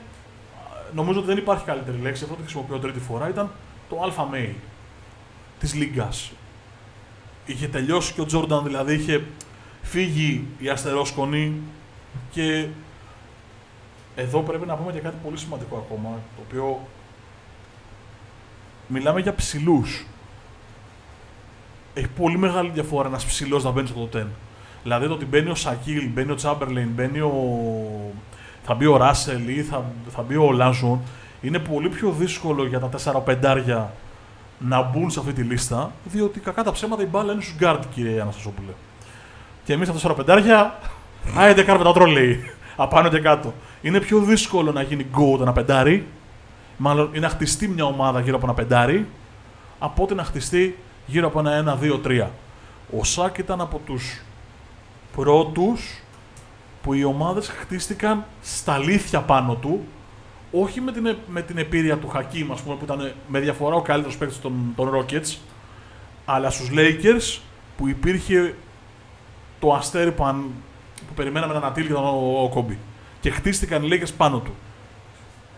Νομίζω ότι δεν υπάρχει καλύτερη λέξη, αυτό τη χρησιμοποιώ τρίτη φορά. Ήταν το αλφα μέιλ της Λίγκας. Είχε τελειώσει και ο Τζόρνταν, δηλαδή είχε φύγει η αστερόσκονη και εδώ πρέπει να πούμε και κάτι πολύ σημαντικό ακόμα, το οποίο μιλάμε για ψηλούς. Έχει πολύ μεγάλη διαφορά ένας ψηλός να μπαίνει στο top 10. Δηλαδή το ότι μπαίνει ο Σακίλ, μπαίνει ο Τσάμπερλιν, μπαίνει ο. θα μπει ο Ράσελ ή θα, θα μπει Ολάζουον, είναι πολύ πιο δύσκολο για τα 4-5 να μπουν σε αυτή τη λίστα, διότι κακά τα ψέματα η μπάλα είναι στους γκάρτ, κύριε Αναστασόπουλε. Και εμείς τα 4-5, άιντε κάρπε τα τρόλεϊ. Απάνω και κάτω. Είναι πιο δύσκολο να γίνει goat ένα πεντάρι, μάλλον είναι να χτιστεί μια ομάδα γύρω από ένα πεντάρι, από ότι να χτιστεί γύρω από ένα 1-2-3. Ο Σάκ ήταν από τους πρώτους που οι ομάδες χτίστηκαν στα αλήθεια πάνω του, όχι με την, ε- με την επίρρεια του Χακίμ, ας πούμε, που ήταν με διαφορά ο καλύτερος παίκτης των, των Rockets, αλλά στους Lakers που υπήρχε το αστέρι που, αν- που περιμέναμε να ανατείλει και ήταν ο, ο Κόμπι. Και χτίστηκαν οι Lakers πάνω του.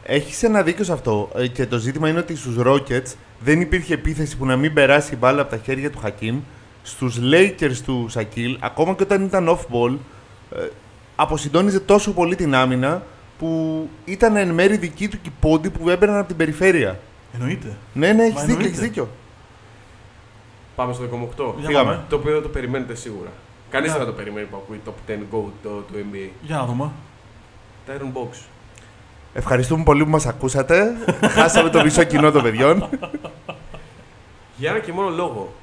Έχεις ένα δίκιο σε αυτό. Ε, Και το ζήτημα είναι ότι στους Rockets δεν υπήρχε επίθεση που να μην περάσει η μπάλα από τα χέρια του Χακίμ. Στους Lakers του Σακίλ, ακόμα και όταν ήταν off-ball, ε, αποσυντόνιζε τόσο πολύ την άμυνα που ήταν εν μέρη δική του και οι πόντι που έμπαιναν από την περιφέρεια. Εννοείται. Ναι, ναι, έχεις Μα δίκιο, εννοείται. έχεις δίκιο. πάμε στο 18. Για Φύγαμε. πάμε. Το οποίο δεν το περιμένετε σίγουρα. Κανείς Για- δεν θα το περιμένει που ακούει top 10 go το, του NBA. Για να δούμε. Tyron Box. Ευχαριστούμε πολύ που μας ακούσατε. Χάσαμε το μισό κοινό των παιδιών. Για ένα και μόνο λόγο.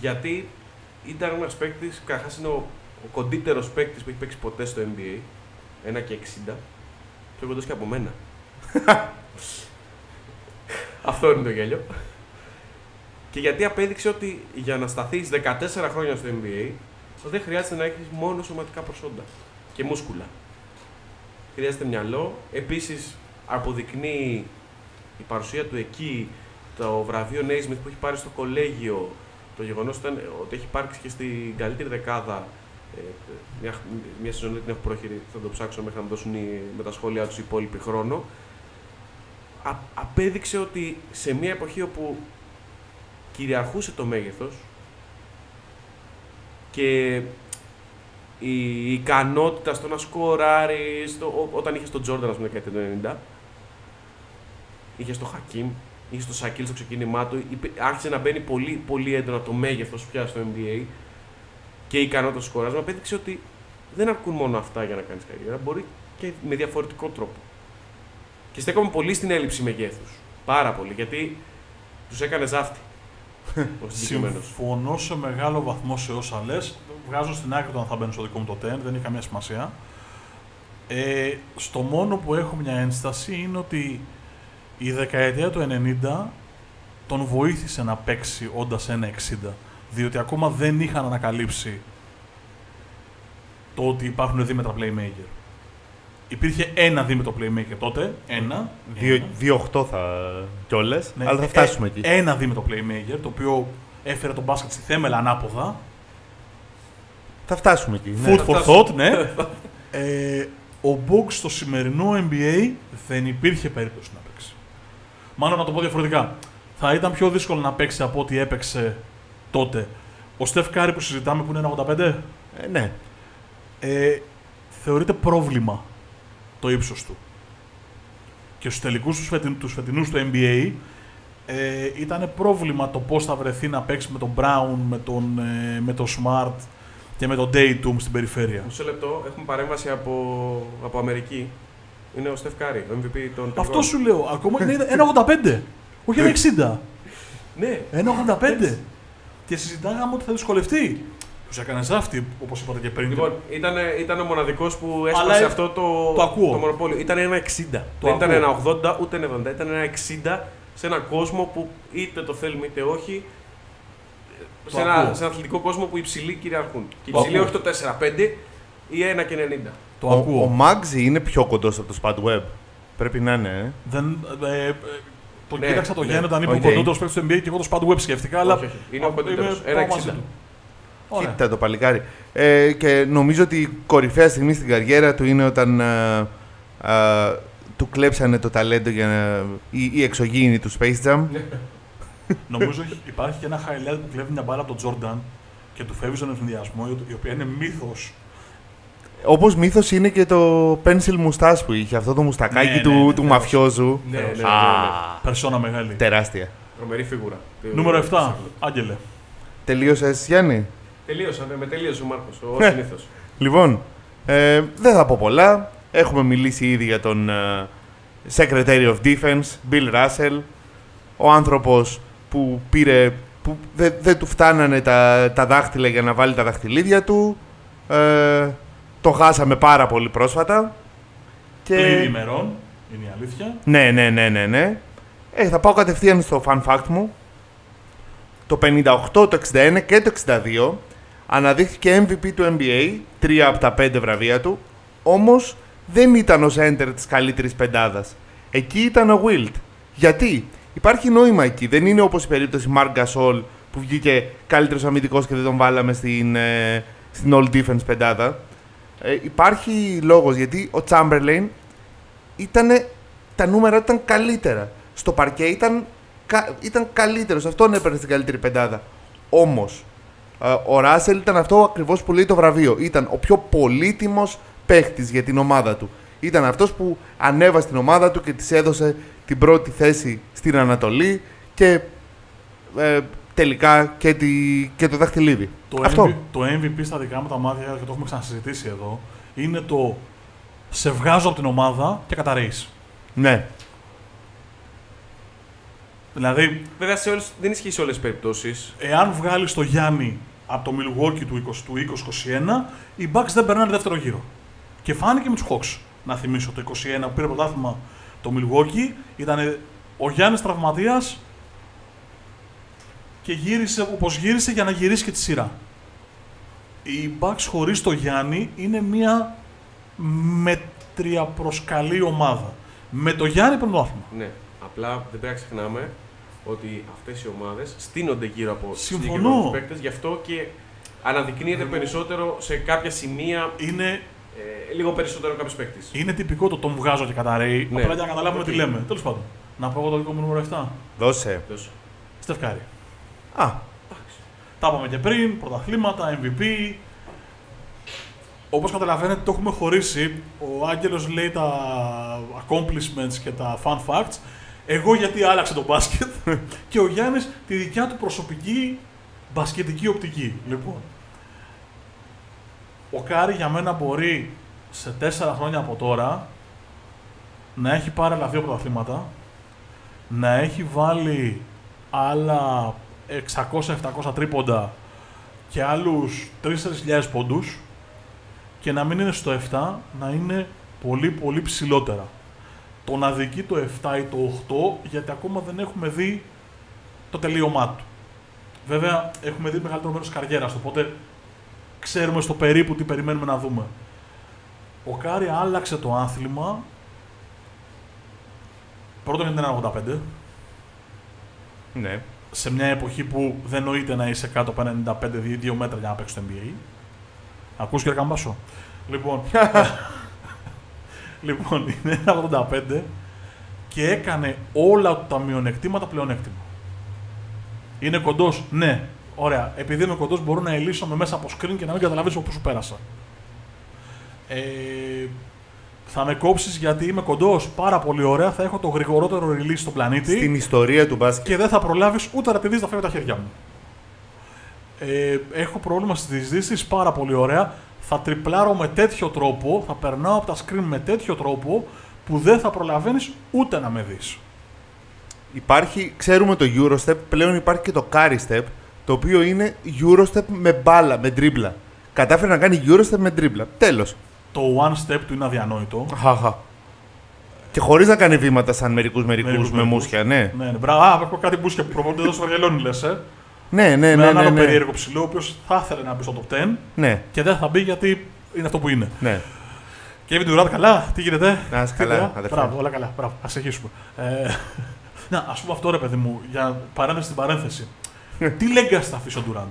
Γιατί ήταν ένας παίκτης, καταρχάς είναι ο, ο κοντύτερος παίκτης που έχει παίξει ποτέ στο NBA. 1 και 60. Πιο κοντός και από μένα. Αυτό είναι το γέλιο. Και γιατί απέδειξε ότι για να σταθείς 14 χρόνια στο NBA δεν χρειάζεται να έχεις μόνο σωματικά προσόντα και μούσκουλα. Χρειάζεται μυαλό. Επίσης αποδεικνύει η παρουσία του εκεί το βραβείο Naismith που έχει πάρει στο κολέγιο, το γεγονός ότι έχει υπάρξει και στην καλύτερη δεκάδα. ε, μια, μια σεζόν δεν την έχω πρόχειρη, θα το ψάξω μέχρι να μου δώσουν οι, με τα σχόλιά τους οι υπόλοιποι χρόνο. Α, απέδειξε ότι σε μια εποχή όπου κυριαρχούσε το μέγεθος και η ικανότητα στο να σκοράρει, στο, ό- όταν είχε τον Τζόρνταν, ας πούμε, δεκαετία του 90, είχε το Χακίμ, είχε το Σακίλ στο ξεκίνημά του, είπε- άρχισε να μπαίνει πολύ, πολύ έντονα το μέγεθος πια στο NBA και η ικανότητα στο σκοράσμα, απέδειξε ότι δεν αρκούν μόνο αυτά για να κάνεις καριέρα, μπορεί και με διαφορετικό τρόπο. Και στέκομαι πολύ στην έλλειψη μεγέθους. Πάρα πολύ, γιατί τους έκανες ζάφτη. Ο συγκεκριμένος. Συμφωνώ σε μεγάλο βαθμό σε όσα λες. Βγάζω στην άκρη το αν θα μπαίνω στο δικό μου το 10, δεν έχει καμία σημασία. Ε, στο μόνο που έχω μια ένσταση είναι ότι η δεκαετία του 90 τον βοήθησε να παίξει όντας ένα 60. Διότι ακόμα δεν είχαν ανακαλύψει το ότι υπάρχουν δίμετρα playmaker. Υπήρχε ένα δίμετρο playmaker τότε. Ένα. ένα. 2-8 θα κιόλας, Ναι, αλλά θα ε, φτάσουμε εκεί. Ένα δίμετρο playmaker, το οποίο έφερε τον μπάσκετ στη θέμελα ανάποδα. Θα φτάσουμε εκεί. ναι. Food Θα for φτάσουμε. thought, ναι. ε, ο Box στο σημερινό NBA δεν υπήρχε περίπτωση να παίξει. Μάλλον να το πω διαφορετικά. θα ήταν πιο δύσκολο να παίξει από ό,τι έπαιξε τότε. Ο Στεφ Κάρη που συζητάμε που είναι ένα 85, Ε, ναι. ε, θεωρείται πρόβλημα το ύψος του. Και στους τελικούς τους, φετιν, τους φετινούς του NBA ε, ήταν πρόβλημα το πώς θα βρεθεί να παίξει με τον Brown, με τον, ε, με τον Smart και με τον Dayton στην περιφέρεια. Μισό λεπτό, έχουμε παρέμβαση από, από Αμερική. Είναι ο Στεφ Κάρη, ο MVP των τελικών. Αυτό σου λέω, ακόμα είναι ένα 85, όχι ένα 60. Ναι, Ένα 85. Και συζητάγαμε ότι θα δυσκολευτεί. Του έκανε ζάφτη, όπως είπατε και πριν. Λοιπόν, ήταν, ήταν ο μοναδικός που Αλλά έσπασε ε, αυτό το, το ακούω. το μονοπόλιο. Ήταν ένα 60. Δεν ακούω. ήταν ένα 80 ούτε ένα 70. Ήταν ένα 60 σε έναν κόσμο που είτε το θέλουμε είτε όχι. Σε ένα, ακούω. σε ένα αθλητικό κόσμο που οι υψηλοί κυριαρχούν. Και οι Το υψηλοί ακούω. όχι το 4-5 ή 1 και 90. Το Ο, ακούω. ο Μάγζι είναι πιο κοντός από το Spad Web. Πρέπει να είναι. Ε. Δεν, ε, ε, το Ναι, κοίταξα το ναι. Γιάννη όταν είπε Οκ. ο κοντότερος παίκτης του NBA και εγώ το Spad Web σκέφτηκα. Αλλά Όχι, όχι. Είναι ο Α, κοντύτερος. είμαι Ένα πάω μαζί 60. Του. Ωραία. Κοίτα το παλικάρι. Ε, και νομίζω ότι η κορυφαία στιγμή στην καριέρα του είναι όταν ε, ε, του κλέψανε το ταλέντο για να, η, η εξωγήινη του Space Jam. Νομίζω έχει- υπάρχει και ένα highlight που κλέβει μια μπάλα από τον Τζόρνταν και του φεύγει στον ενθουσιασμό, η οποία είναι μύθος. Όπως μύθος είναι και το pencil moustache που είχε, αυτό το μουστακάκι Ναι, του, ναι, ναι, του ναι. μαφιόζου. Ναι, ναι, ναι, ναι. Α, Περσόνα μεγάλη. τεράστια. Τρομερή φίγουρα. Νούμερο 7. Άγγελε. Τελείωσες Γιάννη; Τελείωσα, με τελείωσε ο Μάρκος, ο Ναι. συνήθως. Λοιπόν, ε, δεν θα πω πολλά. Έχουμε μιλήσει ήδη για τον ε, Secretary of Defense, Bill Russell. Ο άνθρωπος που πήρε, που δεν δεν του φτάνανε τα, τα δάχτυλα για να βάλει τα δαχτυλίδια του. Ε, το χάσαμε πάρα πολύ πρόσφατα. Πλην ημερών, είναι η αλήθεια. Ναι, ναι, ναι, ναι, ναι. Ε, θα πάω κατευθείαν στο fun fact μου. Το 58, το 61 και το 62 αναδείχθηκε MVP του NBA, τρία από τα πέντε βραβεία του, όμως δεν ήταν ο center της καλύτερης πεντάδας. Εκεί ήταν ο Wilt. Γιατί; Υπάρχει νόημα εκεί. Δεν είναι όπως η περίπτωση Mark Gasol που βγήκε καλύτερος αμυντικός και δεν τον βάλαμε στην, ε, στην All Defense πεντάδα. Ε, υπάρχει λόγος γιατί ο Chamberlain ήτανε, τα νούμερα του ήταν καλύτερα. Στο παρκέ ήταν, κα, ήταν καλύτερος. Αυτόν έπαιρνε στην καλύτερη πεντάδα. Όμως, ε, ο Ράσελ ήταν αυτό ακριβώς που λέει το βραβείο. Ήταν ο πιο πολύτιμος παίχτης για την ομάδα του. Ήταν αυτός που ανέβασε την ομάδα του και της έδωσε την πρώτη θέση στην Ανατολή και ε, τελικά και, τη, και το δαχτυλίδι. Το, αυτό. MVP, το MVP στα δικά μου τα μάτια, και το έχουμε ξανασυζητήσει εδώ, είναι το σε βγάζω από την ομάδα και καταραίεις. Ναι. Δηλαδή, Βέβαια σε όλες, δεν ισχύει σε όλες τις περιπτώσεις. εάν βγάλεις το Γιάννη από το Milwaukee του 20 του 2021, οι Bucks δεν περνάνε δεύτερο γύρο. Και φάνηκε με τους Hawks. Να θυμίσω το 21 που πήρε πρωτάθλημα το Milwaukee, ήταν ο Γιάννης τραυματίας και γύρισε όπως γύρισε για να γυρίσει και τη σειρά. Οι Bucks χωρίς το Γιάννη είναι μια μέτρια προσκαλή ομάδα. Με το Γιάννη παίρνει το άθλημα. Ναι. Απλά δεν πρέπει να ξεχνάμε ότι αυτές οι ομάδες στείνονται γύρω από Συμφωνώ. συγκεκριμένους παίκτες. Γι' αυτό και αναδεικνύεται περισσότερο σε κάποια σημεία Είναι ε, λίγο περισσότερο κάποιο παίκτη. Είναι τυπικό το τον βγάζω και καταραίει. Ναι. Απλά για να καταλάβουμε Οκ. τι λέμε. Τέλος πάντων. Να πω εγώ το δικό μου νούμερο 7. Δώσε. Στεφκάρη. Α, Τα είπαμε και πριν, πρωταθλήματα, MVP. Όπως καταλαβαίνετε το έχουμε χωρίσει. Ο Άγγελος λέει τα accomplishments και τα fun facts. Εγώ γιατί άλλαξε το μπάσκετ και ο Γιάννης τη δικιά του προσωπική μπασκετική οπτική. Λοιπόν, ο Κάρι για μένα μπορεί σε τέσσερα χρόνια από τώρα να έχει πάρει άλλα δύο πρωταθλήματα, να έχει βάλει άλλα 600-700 τρίποντα και άλλους 3-4 χιλιάδες πόντους και να μην είναι στο 7, να είναι πολύ πολύ ψηλότερα. Τον αδικεί το 7 ή το 8, γιατί ακόμα δεν έχουμε δει το τελείωμά του. Βέβαια, έχουμε δει μεγαλύτερο μέρος της καριέρας του, οπότε ξέρουμε στο περίπου τι περιμένουμε να δούμε. Ο Κάρι άλλαξε το άθλημα πρώτον γιατί ήταν 85, ναι. σε μια εποχή που δεν νοείται να είσαι κάτω από 95 2 μέτρα για να παίξεις το NBA. Ακούς κύριε Καμπάσο; Λοιπόν, λοιπόν είναι ένα 85 και έκανε όλα τα μειονεκτήματα πλεονέκτημα. Είναι κοντός, ναι. Ωραία. Επειδή είμαι κοντός, μπορώ να ελύσω με μέσα από screen και να μην καταλάβει όπου σου πέρασα. Ε, θα με κόψεις γιατί είμαι κοντός; Πάρα πολύ ωραία. Θα έχω το γρηγορότερο release στον πλανήτη. Στην ιστορία του μπάσκετ. Και δεν θα προλάβεις ούτε να τη δει να φεύγει τα χέρια μου. Ε, έχω πρόβλημα στις διεισδύσει πάρα πολύ ωραία. Θα τριπλάρω με τέτοιο τρόπο, θα περνάω από τα screen με τέτοιο τρόπο που δεν θα προλαβαίνεις ούτε να με δεις. Υπάρχει, ξέρουμε το Eurostep, πλέον υπάρχει και το Carry Step, το οποίο είναι Eurostep με μπάλα, με τρίμπλα. Κατάφερε να κάνει Eurostep με τρίμπλα. Τέλος. Το one step του είναι αδιανόητο. Χαχα. Και χωρίς να κάνει βήματα σαν μερικούς μερικούς Μερικούς με μερικούς. μουσια, ναι. Ναι, ναι. Μπράβο, α, έχω κάτι μπουσκια που προπονείται εδώ στο Βαργελόνι, λες. Ε. Ναι, ναι, με ναι. έναν Ναι, άλλο ναι. περίεργο ψηλό, ο οποίος θα ήθελε να μπει στο top 10 ναι, και δεν θα μπει γιατί είναι αυτό που είναι. ναι. Και Kevin Durant, καλά, τι γίνεται; Να είσαι Τι καλά, ωραία. αδερφέ. Μπράβο, όλα καλά. Μπράβο, ας συνεχίσουμε. Ε, να, ας πούμε αυτό ρε παιδί μου, για παρένθεση στην παρένθεση. τι legacy θα αφήσει ο Durant;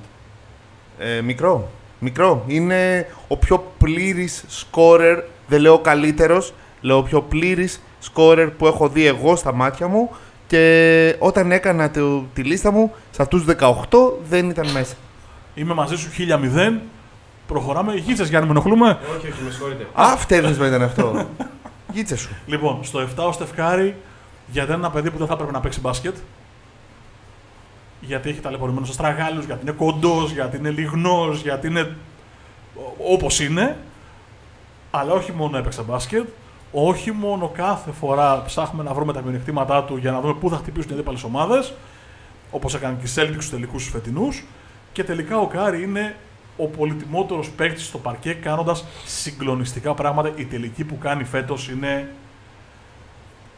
Ε, μικρό. Μικρό. Είναι ο πιο πλήρης σκόρερ, δεν λέω καλύτερος, λέω ο πιο πλήρης σκόρερ που έχω δει εγώ στα μάτια μου. Και όταν έκανα το, τη λίστα μου, σε αυτούς του 18 δεν ήταν μέσα. Είμαι μαζί σου 1000. Προχωράμε. Γίτσε Γιάννη, με ενοχλούμε. Όχι, όχι, με συγχωρείτε. Α, φτέρνισμα ήταν αυτό. Γίτσε σου. Λοιπόν, στο 7 ο Στεφκάρη γιατί είναι ένα παιδί που δεν θα έπρεπε να παίξει μπάσκετ. Γιατί έχει ταλαιπωρημένους αστραγάλους, γιατί είναι κοντός, γιατί είναι λιγνός, γιατί είναι όπως είναι. Αλλά όχι μόνο έπαιξε μπάσκετ, όχι μόνο κάθε φορά ψάχνουμε να βρούμε τα μειονεκτήματά του για να δούμε πού θα χτυπήσουν οι αντίπαλες ομάδες, όπως έκανε και οι Celtics στους τελικούς τους φετινούς. Και τελικά ο Κάρι είναι ο πολυτιμότερος παίκτης στο παρκέ, κάνοντας συγκλονιστικά πράγματα. Η τελική που κάνει φέτος είναι.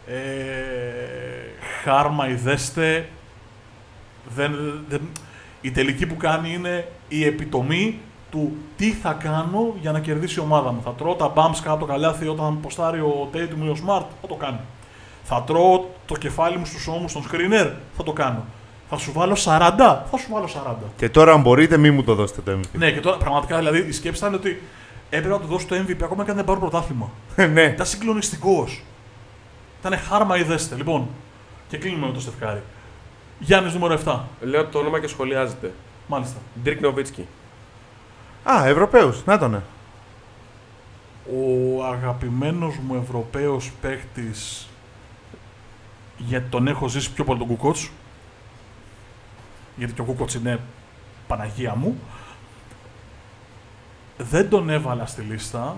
Ε, χάρμα ιδέστε. Δεν, δεν, η τελική που κάνει είναι η επιτομή του τι θα κάνω για να κερδίσει η ομάδα μου. Θα τρώω τα bumps κάτω από το καλάθι όταν ποστάρει ο Tatum ή ο Smart, θα το κάνω. Θα τρώω το κεφάλι μου στους ώμους των screener, θα το κάνω. Θα σου βάλω 40, θα σου βάλω 40. Και τώρα, αν μπορείτε, μη μου το δώσετε το MVP. Ναι, και τώρα πραγματικά δηλαδή η σκέψη ήταν ότι έπρεπε να του δώσει το MVP ακόμα και αν δεν πάρουν πρωτάθλημα. ναι. Ήταν συγκλονιστικός. Ήταν χάρμα ιδέσθαι. Λοιπόν, και κλείνουμε με το Στεφ Κάρι. Γιάννης νούμερο 7. Λέω το όνομα και σχολιάζετε. Μάλιστα. Ντιρκ Νοβίτσκι. Α, Ευρωπαίου. Να τον. Ο αγαπημένος μου Ευρωπαίος παίχτης γιατί τον έχω ζήσει πιο πολύ τον Κουκότς γιατί και ο Κουκότς είναι Παναγία μου δεν τον έβαλα στη λίστα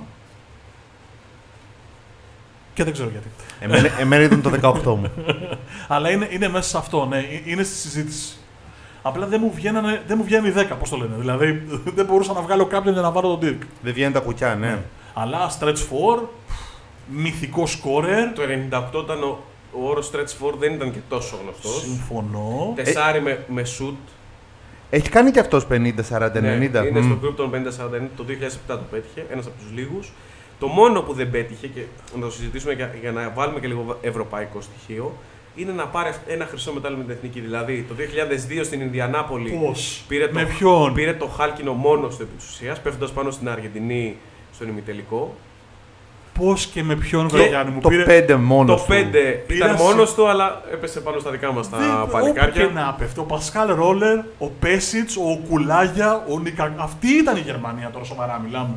και δεν ξέρω γιατί. Εμένα, εμένα ήταν το 18 μου. Αλλά είναι, είναι μέσα σε αυτό, ναι, ε- είναι στη συζήτηση. Απλά δεν μου, βγαίνανε, δεν μου βγαίνει η 10, πώς το λένε. Δηλαδή δεν μπορούσα να βγάλω κάποιον για να βάλω τον Dirk. Δεν βγαίνουν τα κουκιά, ναι. Αλλά stretch 4, μυθικό scorer, Το 98 ήταν ο, ο όρος stretch 4 δεν ήταν και τόσο γνωστός. συμφωνώ. Τεσάρι με, με shoot. Έχει κάνει και αυτός 50, 40, 90. Ναι, είναι Μμ. στο group των 50-40, το 2007 το πέτυχε, ένας από τους λίγους. Το μόνο που δεν πέτυχε, και να το συζητήσουμε για, για να βάλουμε και λίγο ευρωπαϊκό στοιχείο, είναι να πάρει ένα χρυσό μετάλλιο με την εθνική. Δηλαδή το 2002 στην Ινδιανάπολη Πώς, πήρε το, με ποιον, πήρε το χάλκινο μόνο του επί της ουσίας, πέφτοντας πάνω στην Αργεντινή στον ημιτελικό. πώς και με ποιον, Και βρε Γιάννη μου, Το πήρε... 5 μόνος. το 5 ήταν Πήρασε- μόνος του, αλλά έπεσε πάνω στα δικά μας τα Δεν- Όπου παλικάρια. και να πέφτει. Ο Πασκάλ Ρόλερ, ο Πέσιτς, ο Κουλάγια, ο Νικα. Αυτή ήταν η Γερμανία τώρα, σοβαρά μιλάμε.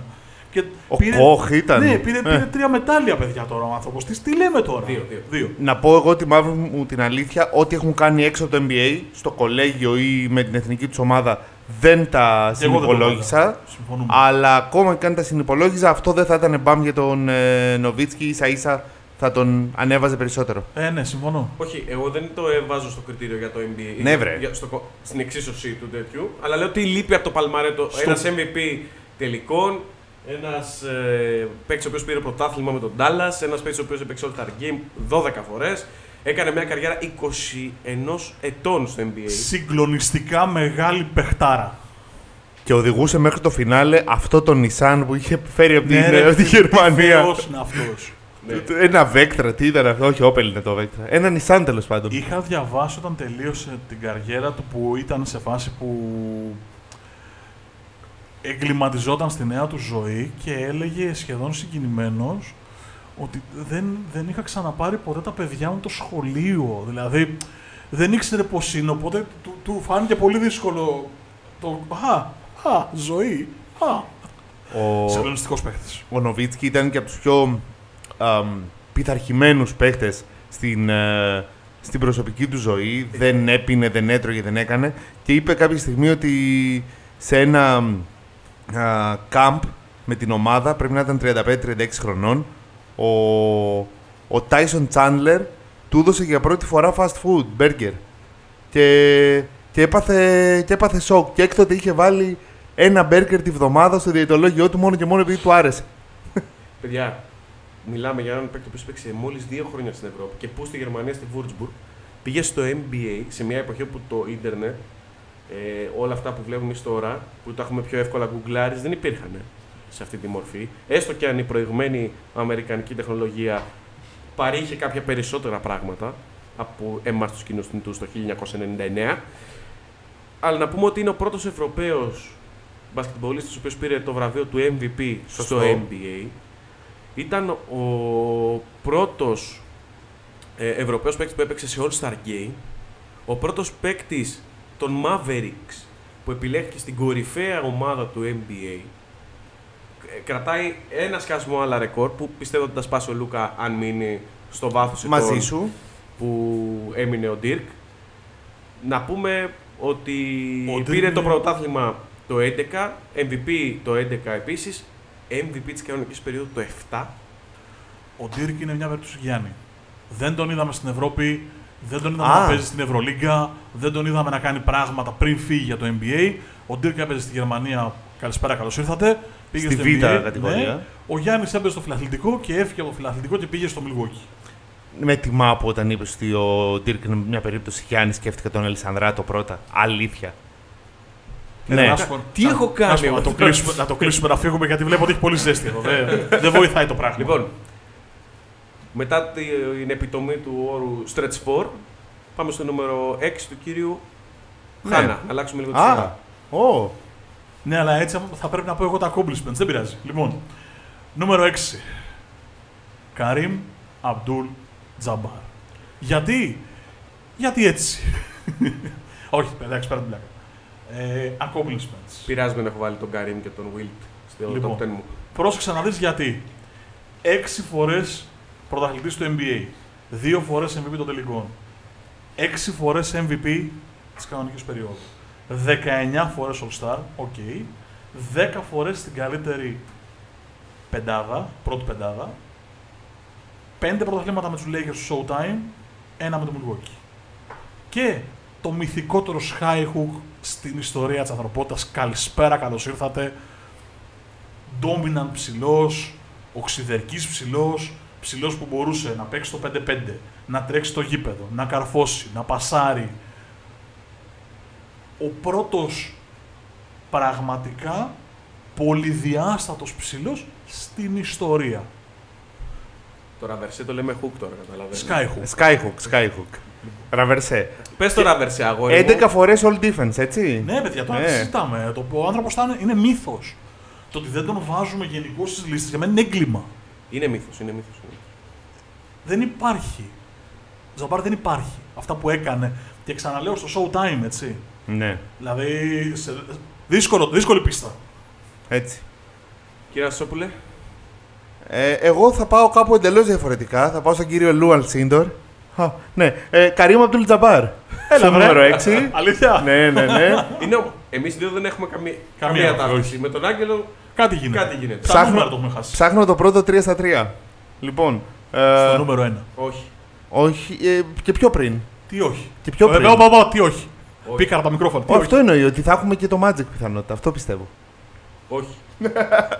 Και Ο Κοχ ήταν. Ναι, πήρε, Ε. πήρε τρία μετάλλια, παιδιά τώρα ο άνθρωπος. Τι, τι λέμε τώρα; Δύο, δύο. Να πω εγώ τη μαύρη μου την αλήθεια, ό,τι έχουν κάνει έξω από το NBA, στο κολέγιο ή με την εθνική τους ομάδα, δεν τα Και εγώ δεν το συνυπολόγισα. βάλα. Συμφωνούμε. Αλλά ακόμα και αν τα συνυπολόγιζα, αυτό δεν θα ήταν μπαμ για τον ε, Νοβίτσκι. ίσα ίσα θα τον ανέβαζε περισσότερο. Ε, ναι, συμφωνώ. Όχι, εγώ δεν το εβάζω στο κριτήριο για το NBA. Ναι, βρε. Για- στο κο- στην εξίσωση του τέτοιου. Αλλά λέω τι λείπει από το Παλμαρέτο. Στο- Ένας MVP τελικών, ένας ε, παίκτης ο οποίος πήρε πρωτάθλημα με τον Dallas, ένας παίκτης ο οποίος έπαιξε All Star Game 12 φορές. Έκανε μια καριέρα 21 ετών στο NBA. Συγκλονιστικά μεγάλη παιχτάρα. Και οδηγούσε μέχρι το φινάλε αυτό το Nissan που είχε φέρει από την, Ναι, ρε, από τη τι- Γερμανία. τι θεός είναι αυτός. Ναι. Ένα Vectra, τι ήταν αυτό, όχι Opel είναι το Vectra. Ένα Nissan τέλος πάντων. Είχα διαβάσει όταν τελείωσε την καριέρα του που ήταν σε φάση που εγκληματιζόταν στη νέα του ζωή και έλεγε σχεδόν συγκινημένος ότι δεν, δεν είχα ξαναπάρει ποτέ τα παιδιά μου το σχολείο. Δηλαδή, δεν ήξερε πώς είναι, οπότε του, του φάνηκε πολύ δύσκολο. Το, α, α, ζωή. Α. Ο, Συγκλονιστικό παίχτης. ο Νοβίτσκι ήταν και από τους πιο πειθαρχημένους παίχτες στην, ε, στην προσωπική του ζωή. Δεν έπινε, δεν έτρωγε, δεν έκανε. Και είπε κάποια στιγμή ότι σε ένα α, camp με την ομάδα, πρέπει να ήταν 35-36 χρονών, ο, ο Tyson Chandler του έδωσε για πρώτη φορά fast food, burger. Και, και, έπαθε, και έπαθε σοκ. Και έκτοτε είχε βάλει ένα burger τη βδομάδα στο διαιτολόγιο του μόνο και μόνο επειδή του άρεσε. Παιδιά, μιλάμε για έναν παίκτη που έπαιξε μόλις δύο χρόνια στην Ευρώπη και που στη Γερμανία, στη Würzburg, πήγε στο NBA σε μια εποχή όπου το ίντερνετ, ε, όλα αυτά που βλέπουμε εμείς τώρα, που τα έχουμε πιο εύκολα γκουγκλάρεις, δεν υπήρχαν σε αυτή τη μορφή. Έστω και αν η προηγμένη αμερικανική τεχνολογία παρήχε κάποια περισσότερα πράγματα από εμάς τους κοινού θνητού το 1999. Αλλά να πούμε ότι είναι ο πρώτος Ευρωπαίος μπασκετμπολίστας ο οποίος πήρε το βραβείο του MVP στο Σωστό. NBA. Ήταν ο πρώτος ε, Ευρωπαίος παίκτης που έπαιξε σε All-Star Game. Ο πρώτος παίκτης των Mavericks που επιλέχθηκε στην κορυφαία ομάδα του NBA. Ε, Κρατάει ένα σκασμό άλλα ρεκόρ που πιστεύω ότι θα σπάσει ο Λούκα αν μείνει στο βάθος Μαζί ετών σου. που έμεινε ο Dirk. Να πούμε ότι Ο Dirk πήρε είναι- το πρωτάθλημα το 11, MVP το 11 επίσης, MVP της κανονικής περίοδου το 7. Ο Ντύρκ είναι μια περίπτωση Γιάννη. Δεν τον είδαμε στην Ευρώπη, δεν τον είδαμε Α. να παίζει στην Ευρωλίγκα, δεν τον είδαμε να κάνει πράγματα πριν φύγει για το NBA. Ο Ντύρκ έπαιζε στη Γερμανία. Καλησπέρα, καλώς ήρθατε. Πήγε Στη στο Β' NBA, κατηγορία. ναι. Ο Γιάννης έπαιζε στο φιλαθλητικό και έφυγε από το φιλαθλητικό και πήγε στο Milwaukee. Με τιμά που όταν είπες ότι ο Ντύρκ είναι μια περίπτωση Γιάννης, σκέφτηκα τον Ελισανδράτο πρώτα. Αλήθεια. Ναι. Να σου πω- Τι να- έχω κάνει να σου πω, εγώ Να το τώρα. κλείσουμε, να το κλείσουμε να φύγουμε γιατί βλέπω ότι έχει πολύ ζέστη εδώ. Δεν, δεν βοηθάει το πράγμα. Λοιπόν, μετά την επιτομή του όρου Stretch 4, πάμε στο νούμερο 6 του κύριου Ναι. Χάνα. Να αλλάξουμε λίγο τη Α, σειρά. ω, Ναι, αλλά έτσι θα πρέπει να πω εγώ τα accomplishments. Δεν πειράζει. Λοιπόν, νούμερο 6. Καρίμ Αμπτούλ Τζαμπάρ. Γιατί; Γιατί έτσι; Όχι, εντάξει, πέρα την πλάκα. Ε, accomplishments. Πειράζει με να έχω βάλει τον Καρύμ και τον Wilt στο Λοιπόν. top 10 μου. Πρόσεξε να δεις γιατί. Έξι φορές πρωταθλητής του NBA. Δύο φορές MVP των τελικών. Έξι φορές MVP της κανονικής περίοδου. 19 φορές All-Star, ok. 10 φορές στην καλύτερη πεντάδα, πρώτη πεντάδα. Πέντε πρωταθλήματα με τους Lakers στο Showtime, ένα με το Milwaukee. Και το μυθικότερο skyhook στην ιστορία της ανθρωπότητας. Καλησπέρα, καλώς ήρθατε dominant ψηλός, οξυδερκής ψηλός, ψηλός που μπορούσε να παίξει το 5-5, να τρέξει το γήπεδο, να καρφώσει, να πασάρει. Ο πρώτος πραγματικά πολυδιάστατος ψηλός στην ιστορία. Το ραβερσέ το λέμε hook τώρα, καταλαβαίνεις. Skyhook. Skyhook, Skyhook. Ραβερσέ. Πες το ραβερσέ, αγόρι 11 μου. φορές all defense, έτσι. Ναι, παιδιά, τώρα Ναι. τι συζητάμε. Το, ο άνθρωπος είναι, είναι μύθος. Το ότι δεν τον βάζουμε γενικώς στις λίστες για μένα είναι έγκλημα. Είναι μύθος, είναι μύθος. είναι μύθος. Δεν υπάρχει. Τζαμπάρ δεν υπάρχει. Αυτά που έκανε. Και ξαναλέω στο showtime, έτσι. Ναι, Δηλαδή, σε, δύσκολο, δύσκολη πίστα. έτσι. Κύριε Ασόπουλε, Ε, εγώ θα πάω κάπου εντελώς διαφορετικά. Θα πάω στον κύριο Λιου Αλσίντορ. Α, ναι, ε, Καρίμ Αμπντούλ Τζαμπάρ. Στο βρε. νούμερο 6. Αλήθεια; ναι, ναι, ναι. είναι, ο- εμείς δύο δεν έχουμε καμία, Καμία, καμία ταύτιση. Με τον Άγγελο Κάτι γίνεται. κάτι γίνεται. Τα Ψάχνω- νούμερα το έχουμε χάσει. Ψάχνω το πρώτο 3 στα 3. Λοιπόν, ε, Στο νούμερο 1. Όχι. όχι, ε, και πιο πριν. Τι όχι. Και πιο Ε, πριν. όπα, όπα, τι όχι. Όχι. Πήκα τα μικρόφωνα. Τι Ω, όχι. αυτό εννοεί ότι θα έχουμε και το Magic πιθανότητα. Αυτό πιστεύω. Όχι.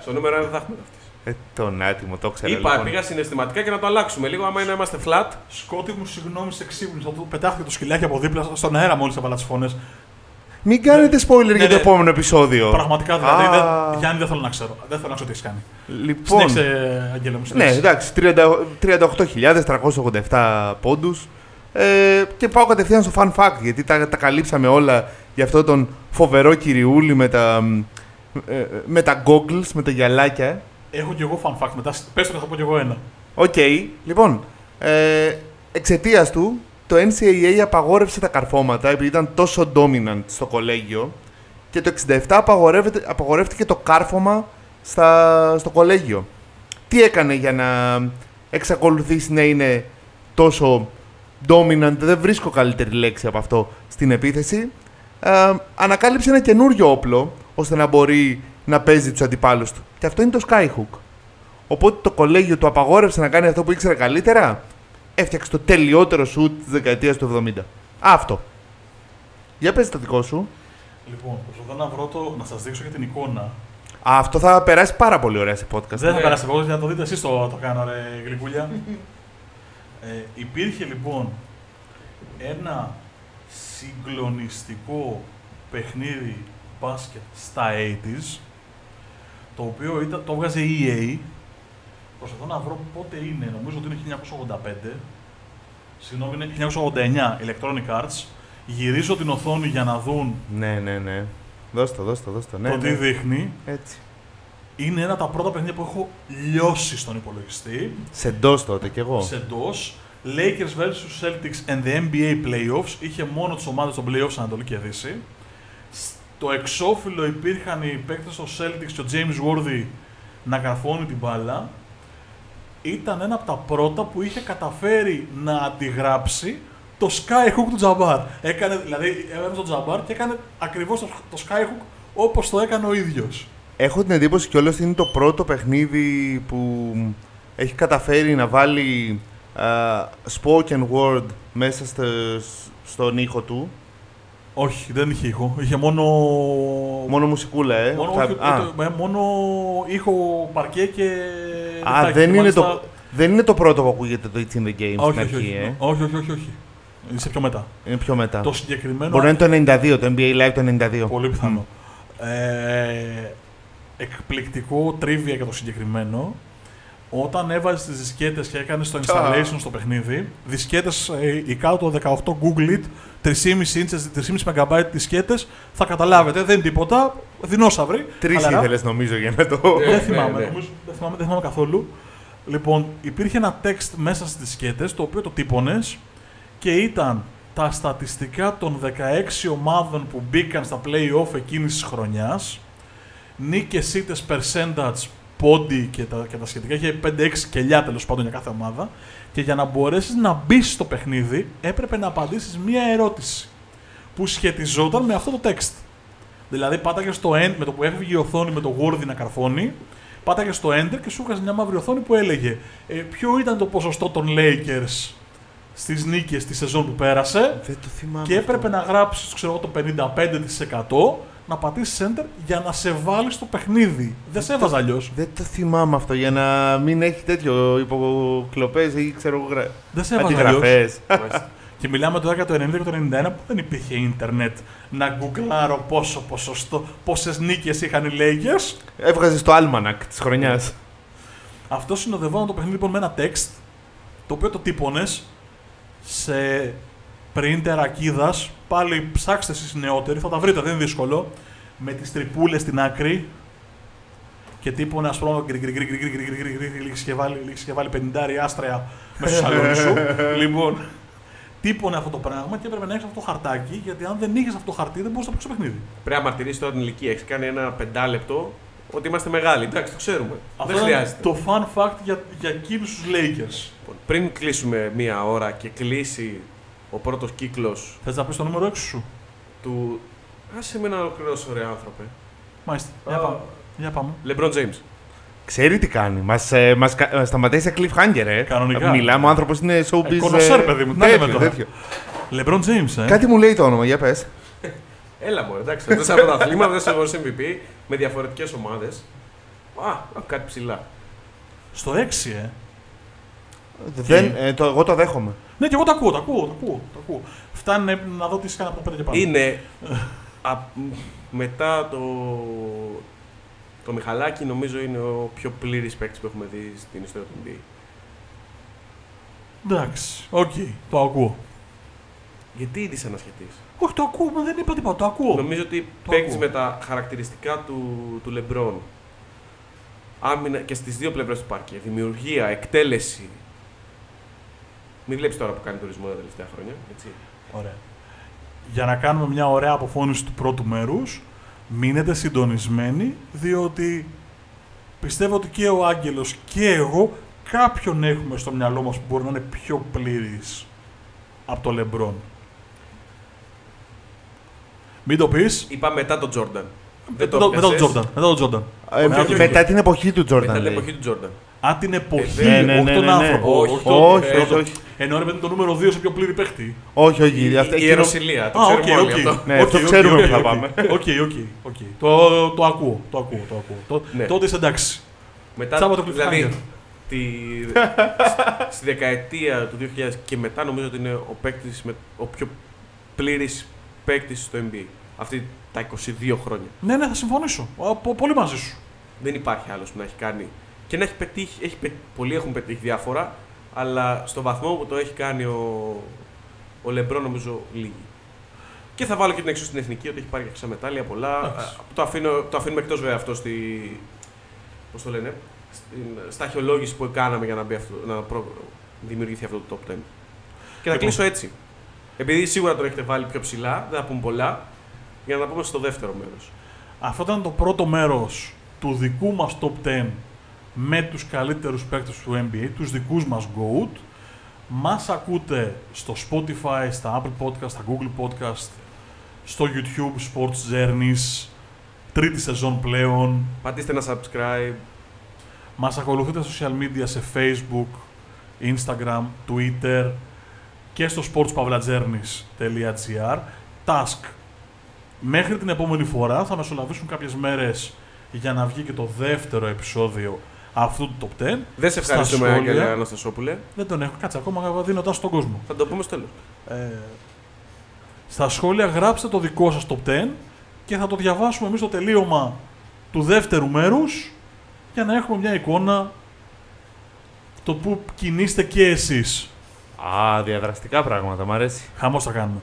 Στο νούμερο 1 δεν θα έχουμε ταυτίσει. Ε, τον άτιμο, το ξέρω. Είπα, λοιπόν. πήγα συναισθηματικά και να το αλλάξουμε λίγο. Άμα είναι να είμαστε flat, Σκότι μου, συγγνώμη, σε ξύπνησα. Το πετάχθηκε το σκυλάκι από δίπλα στον αέρα μόλις έβαλα τις φωνές. Μην κάνετε spoiler Ναι, για το ναι. επόμενο επεισόδιο. Πραγματικά δηλαδή. Α. δεν- Γιάννη, δεν θέλω να ξέρω. Δεν θέλω να ξέρω τι έχεις κάνει. Λοιπόν, Συνέχισε, Αγγέλα μου. ναι, συνέχισε. εντάξει, 30 38.387 πόντους. Ε, και πάω κατευθείαν στο fun fact, γιατί τα, τα καλύψαμε όλα για αυτό τον φοβερό κυριούλη με τα, μ, ε, ε, με τα goggles, με τα γυαλάκια. Έχω κι εγώ fun fact μετά. Πες το και θα πω κι εγώ ένα. Οκ, λοιπόν, ε, εξαιτίας του, το NCAA απαγόρευσε τα καρφώματα επειδή ήταν τόσο dominant στο κολέγιο και το 67 απαγορεύεται- απαγορεύτηκε το κάρφωμα στα, στο κολέγιο. Τι έκανε για να εξακολουθήσει να είναι τόσο dominant, δεν βρίσκω καλύτερη λέξη από αυτό στην επίθεση. Ε, ανακάλυψε ένα καινούριο όπλο ώστε να μπορεί να παίζει τους αντιπάλους του. Και αυτό είναι το Skyhook. Οπότε το κολέγιο του απαγόρευσε να κάνει αυτό που ήξερε καλύτερα; Έφτιαξε το τελειότερο σουτ της δεκαετίας του 70. Αυτό. Για πες το δικό σου. Λοιπόν, προσπαθώ να βρω το, να σας δείξω για την εικόνα. Α, αυτό θα περάσει πάρα πολύ ωραία σε podcast. Δεν θα Ναι. περάσει εγώ, για να το δείτε εσείς το, το κάνω, ρε γλυκούλια. ε, υπήρχε λοιπόν ένα συγκλονιστικό παιχνίδι μπάσκετ στα 80s το οποίο ήταν, το έβγαζε η EA προσπαθώ να βρω πότε είναι, νομίζω ότι είναι 1985 συγγνώμη είναι 1989 Electronic Arts γυρίζω την οθόνη για να δουν Ναι, ναι, ναι. Δώσ' το, δώσ' το, δώσ' το. Ναι, το τι ναι. δείχνει Έτσι. είναι ένα από τα πρώτα παιχνίδια που έχω λιώσει στον υπολογιστή Σε ντός τότε κι εγώ. σε DOS. Lakers vs Celtics and the NBA Playoffs. Είχε μόνο τις ομάδες των Playoffs Ανατολική και Δύση. Στο εξώφυλλο υπήρχαν οι παίκτες των Celtics και ο James Worthy να καρφώνει την μπάλα. Ήταν ένα από τα πρώτα που είχε καταφέρει να αντιγράψει το skyhook του Τζαμπάρ. Έκανε, δηλαδή, έβαλε τον Τζαμπάρ και έκανε ακριβώς το, το skyhook όπως το έκανε ο ίδιος. Έχω την εντύπωση κιόλας ότι είναι το πρώτο παιχνίδι που έχει καταφέρει να βάλει α, spoken word μέσα στο, στον ήχο του. Όχι, δεν είχε ήχο. Είχε μόνο. Μόνο μουσικούλα, ε. μόνο, Θα- όχι, α, το- ε, μόνο ήχο παρκέ και. α, λεπτάκι. δεν, Και είναι μάλιστα- το, δεν είναι το πρώτο που ακούγεται το It's in the Game Όχι, στην όχι, αρχή, όχι, ε. όχι, όχι, όχι, όχι. Είσαι πιο μετά. Είναι πιο μετά. Το συγκεκριμένο. Μπορεί να είναι το 92, το NBA Live το 92. Πολύ πιθανό. Ε, εκπληκτικό τρίβια για το συγκεκριμένο. Όταν έβαζες τις δισκέτες και έκανες το installation στο παιχνίδι, δισκέτες ε, η κάτω 18 Google It, 3,5 inches, 3,5 MB δισκέτες, θα καταλάβετε, δεν είναι τίποτα, δεινόσαυροι. Τρεις χαλαρά. ήθελες νομίζω για να το. Ναι, δεν ναι, θυμάμαι, ναι. νομίζω, δεν θυμάμαι, δεν θυμάμαι καθόλου. Λοιπόν, υπήρχε ένα text μέσα στις δισκέτες, το οποίο το τύπωνες και ήταν τα στατιστικά των 16 ομάδων που μπήκαν στα play-off εκείνης της χρονιάς, νίκες ήττες percentage, πόντι και τα, και τα σχετικά, είχε 5-6 κελιά τέλος πάντων για κάθε ομάδα και για να μπορέσεις να μπεις στο παιχνίδι έπρεπε να απαντήσεις μία ερώτηση που σχετιζόταν με αυτό το text. Δηλαδή πάταγες στο end με το που έφυγε η οθόνη με το Word να καρφώνει, πάταγες στο enter και σου έκανε μια μαύρη οθόνη που έλεγε ε, ποιο ήταν το ποσοστό των Lakers στις νίκες τη σεζόν που πέρασε Δεν το θυμάμαι. και αυτό. έπρεπε να γράψεις ξέρω, εγώ, το 55% να πατήσεις enter για να σε βάλει στο παιχνίδι. Δεν σε έβαζα αλλιώς. Δεν το θυμάμαι αυτό για να μην έχει τέτοιο υποκλοπές ή ξέρω εγώ. γρα- Δεν σε έβαζα αλλιώ. Αντιγραφές. Μάλιστα. Και μιλάμε τώρα για το 90 και το 91 που δεν υπήρχε ίντερνετ να γκουγκλάρω πόσο ποσοστό, πόσες νίκες είχαν οι Lakers. Έβγαζε το almanac της χρονιάς. Αυτό συνοδευόταν το παιχνίδι λοιπόν με ένα text το οποίο το τύπωνες σε printer ακίδας. Πάλι ψάξτε εσεί νεότεροι, θα τα βρείτε, δεν είναι δύσκολο. Με τι τρυπούλε στην άκρη και τύπου ένα πρόμο και βάλει 50 άστρια μέσα στο σαλόνι σου. Λοιπόν, τύπωνε αυτό το πράγμα και έπρεπε να έχει αυτό το χαρτάκι, γιατί αν δεν είχε αυτό το χαρτί δεν μπορούσε να παίξει παιχνίδι. Πρέπει να μαρτυρήσει τώρα την ηλικία. Έχει κάνει ένα πεντάλεπτο ότι είμαστε μεγάλοι. Εντάξει, το ξέρουμε. Αυτό δεν χρειάζεται. Το fun fact για, για εκείνου του Lakers. πριν κλείσουμε μία ώρα και κλείσει ο πρώτος κύκλος Θες να πεις το νούμερο 6 σου; του. Άσε με να ολοκληρώσω, ρε άνθρωπε. Μάλιστα. Για Α. πάμε. Για πάμε. LeBron James. Ξέρει τι κάνει. Μας ε, μας, κα- μας σταματάει σε cliffhanger, ε. Κανονικά. Μιλάμε, ο άνθρωπος είναι showbiz. Ε, κονοσέρ, παιδί μου, τι να λέμε τέτοιο, τώρα. τέτοιο. LeBron James, ε. Κάτι μου λέει το όνομα, για πες. Έλα μου, εντάξει. Δεν σε πρωταθλήμα, δεν σε βάζει MVP με διαφορετικές ομάδες. Α, α, κάτι ψηλά. Στο 6, ε. Δεν, ε, το, εγώ το δέχομαι. Ναι, και εγώ το ακούω, το ακούω, το ακούω. Το ακούω. Φτάνει να δω τι είσαι από το 5 και πάνω. Είναι α, μετά το. Το Μιχαλάκι νομίζω είναι ο πιο πλήρης παίκτης που έχουμε δει στην ιστορία του NBA. Εντάξει, οκ, το ακούω. Γιατί ήδη ανασχετή. Όχι, το ακούω, μα δεν είπα τίποτα, το ακούω. Νομίζω ότι Το παίκτης ακούω. με τα χαρακτηριστικά του, του LeBron. Άμυνα και στις δύο πλευρές του πάρκε. Δημιουργία, εκτέλεση. Μην βλέπεις τώρα που κάνει τουρισμό τα τελευταία χρόνια. Έτσι. Ωραία. Για να κάνουμε μια ωραία αποφώνηση του πρώτου μέρους, μείνετε συντονισμένοι, διότι πιστεύω ότι και ο Άγγελος και εγώ κάποιον έχουμε στο μυαλό μας που μπορεί να είναι πιο πλήρης από το Λεμπρόν. Μην το πεις. Είπα μετά τον Τζόρνταν. Μετά το- μετά τον Τζόρνταν. Μετά τον Τζόρνταν. Ε, Μετά τον μετά την εποχή του Μετά Τζόρνταν. την λέει. εποχή του Τζόρνταν. Αν την εποχή, ναι, ναι, όχι ναι, τον ναι, ναι. άνθρωπο. Όχι, τον- όχι, ε, όχι, το- όχι. Ενώ ρε παιδί το νούμερο 2 σε πιο πλήρη παίχτη. Όχι, όχι. Η, αυτό- η εκείνο- Ιεροσιλία. Το Α, οκ, ξέρουμε όλοι οκ. αυτό. Ναι, αυτό Οκ, οκ, ξέρουμε οκ, που θα οκ. πάμε. Οκ, οκ, οκ. Το, το ακούω, το ακούω, το ακούω. Το, Ναι. Τότε είσαι εντάξει. Μετά, Τσάμπα το δηλαδή, cliffhanger. τη, στη δεκαετία του 2000 και μετά νομίζω ότι είναι ο, παίκτης με, ο πιο πλήρης παίκτης στο NBA. Αυτή τα 22 χρόνια. Ναι, ναι, θα συμφωνήσω. Α, πο- Πολύ μαζί σου. Δεν υπάρχει άλλος που να έχει κάνει και να έχει πετύχει, έχει, πε- πολλοί έχουν πετύχει διάφορα, αλλά στο βαθμό που το έχει κάνει ο, ο Λεμπρό νομίζω λίγοι. Και θα βάλω και την έξω στην εθνική ότι έχει πάρει και μετάλλια πολλά. Εντάξει. Α, Το, αφήνω, το αφήνουμε εκτός βέβαια αυτό στη. Πώς το λένε, στην, στα αρχαιολόγηση που κάναμε για να, μπει αυτό, να προ, δημιουργηθεί αυτό το top 10. Και θα Λοιπόν. κλείσω έτσι. Επειδή σίγουρα τον έχετε βάλει πιο ψηλά, δεν θα πούμε πολλά, για να πούμε στο δεύτερο μέρος. Αυτό ήταν το πρώτο μέρος του δικού μας top 10 με τους καλύτερους παίκτες του NBA, τους δικούς μας GOAT. Μας ακούτε στο Spotify, στα Apple Podcast, στα Google Podcast, στο YouTube Sports Journeys, τρίτη σεζόν πλέον. Πατήστε ένα subscribe, Μας ακολουθείτε στα social media σε Facebook, Instagram, Twitter και στο sportspavlajourneys.gr Task. Μέχρι την επόμενη φορά θα μεσολαβήσουν κάποιες μέρες για να βγει και το δεύτερο επεισόδιο αυτού του Top 10. Δεν σε Στα ευχαριστούμε, σχόλια. Άγγελε Αναστασόπουλε. Δεν τον έχω, κάτσε ακόμα δίνοντας στον κόσμο. Θα το πούμε στο τέλος. Ε, στα σχόλια γράψτε το δικό σας Top 10 και θα το διαβάσουμε εμείς στο τελείωμα του δεύτερου μέρους για να έχουμε μια εικόνα το που κινείστε και εσείς. Α, διαδραστικά πράγματα, μ' αρέσει. Χαμός θα κάνουμε.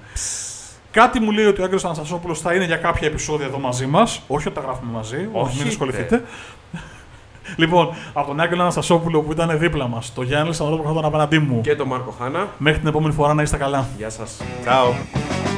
Κάτι μου λέει ότι ο Άγγελος Αναστασόπουλος θα είναι για κάποια επεισόδια εδώ μαζί μας. Όχι ότι τα γράφουμε μαζί, Όχι, μην τε. ασχοληθείτε. λοιπόν, από τον Άγγελο Αναστασόπουλο που ήταν δίπλα μας, το Γιάννη Σανδρόπο που ήταν απέναντί μου. Και τον Μάρκο Χάνα. Μέχρι την επόμενη φορά να είστε καλά. Γεια σας. Ciao.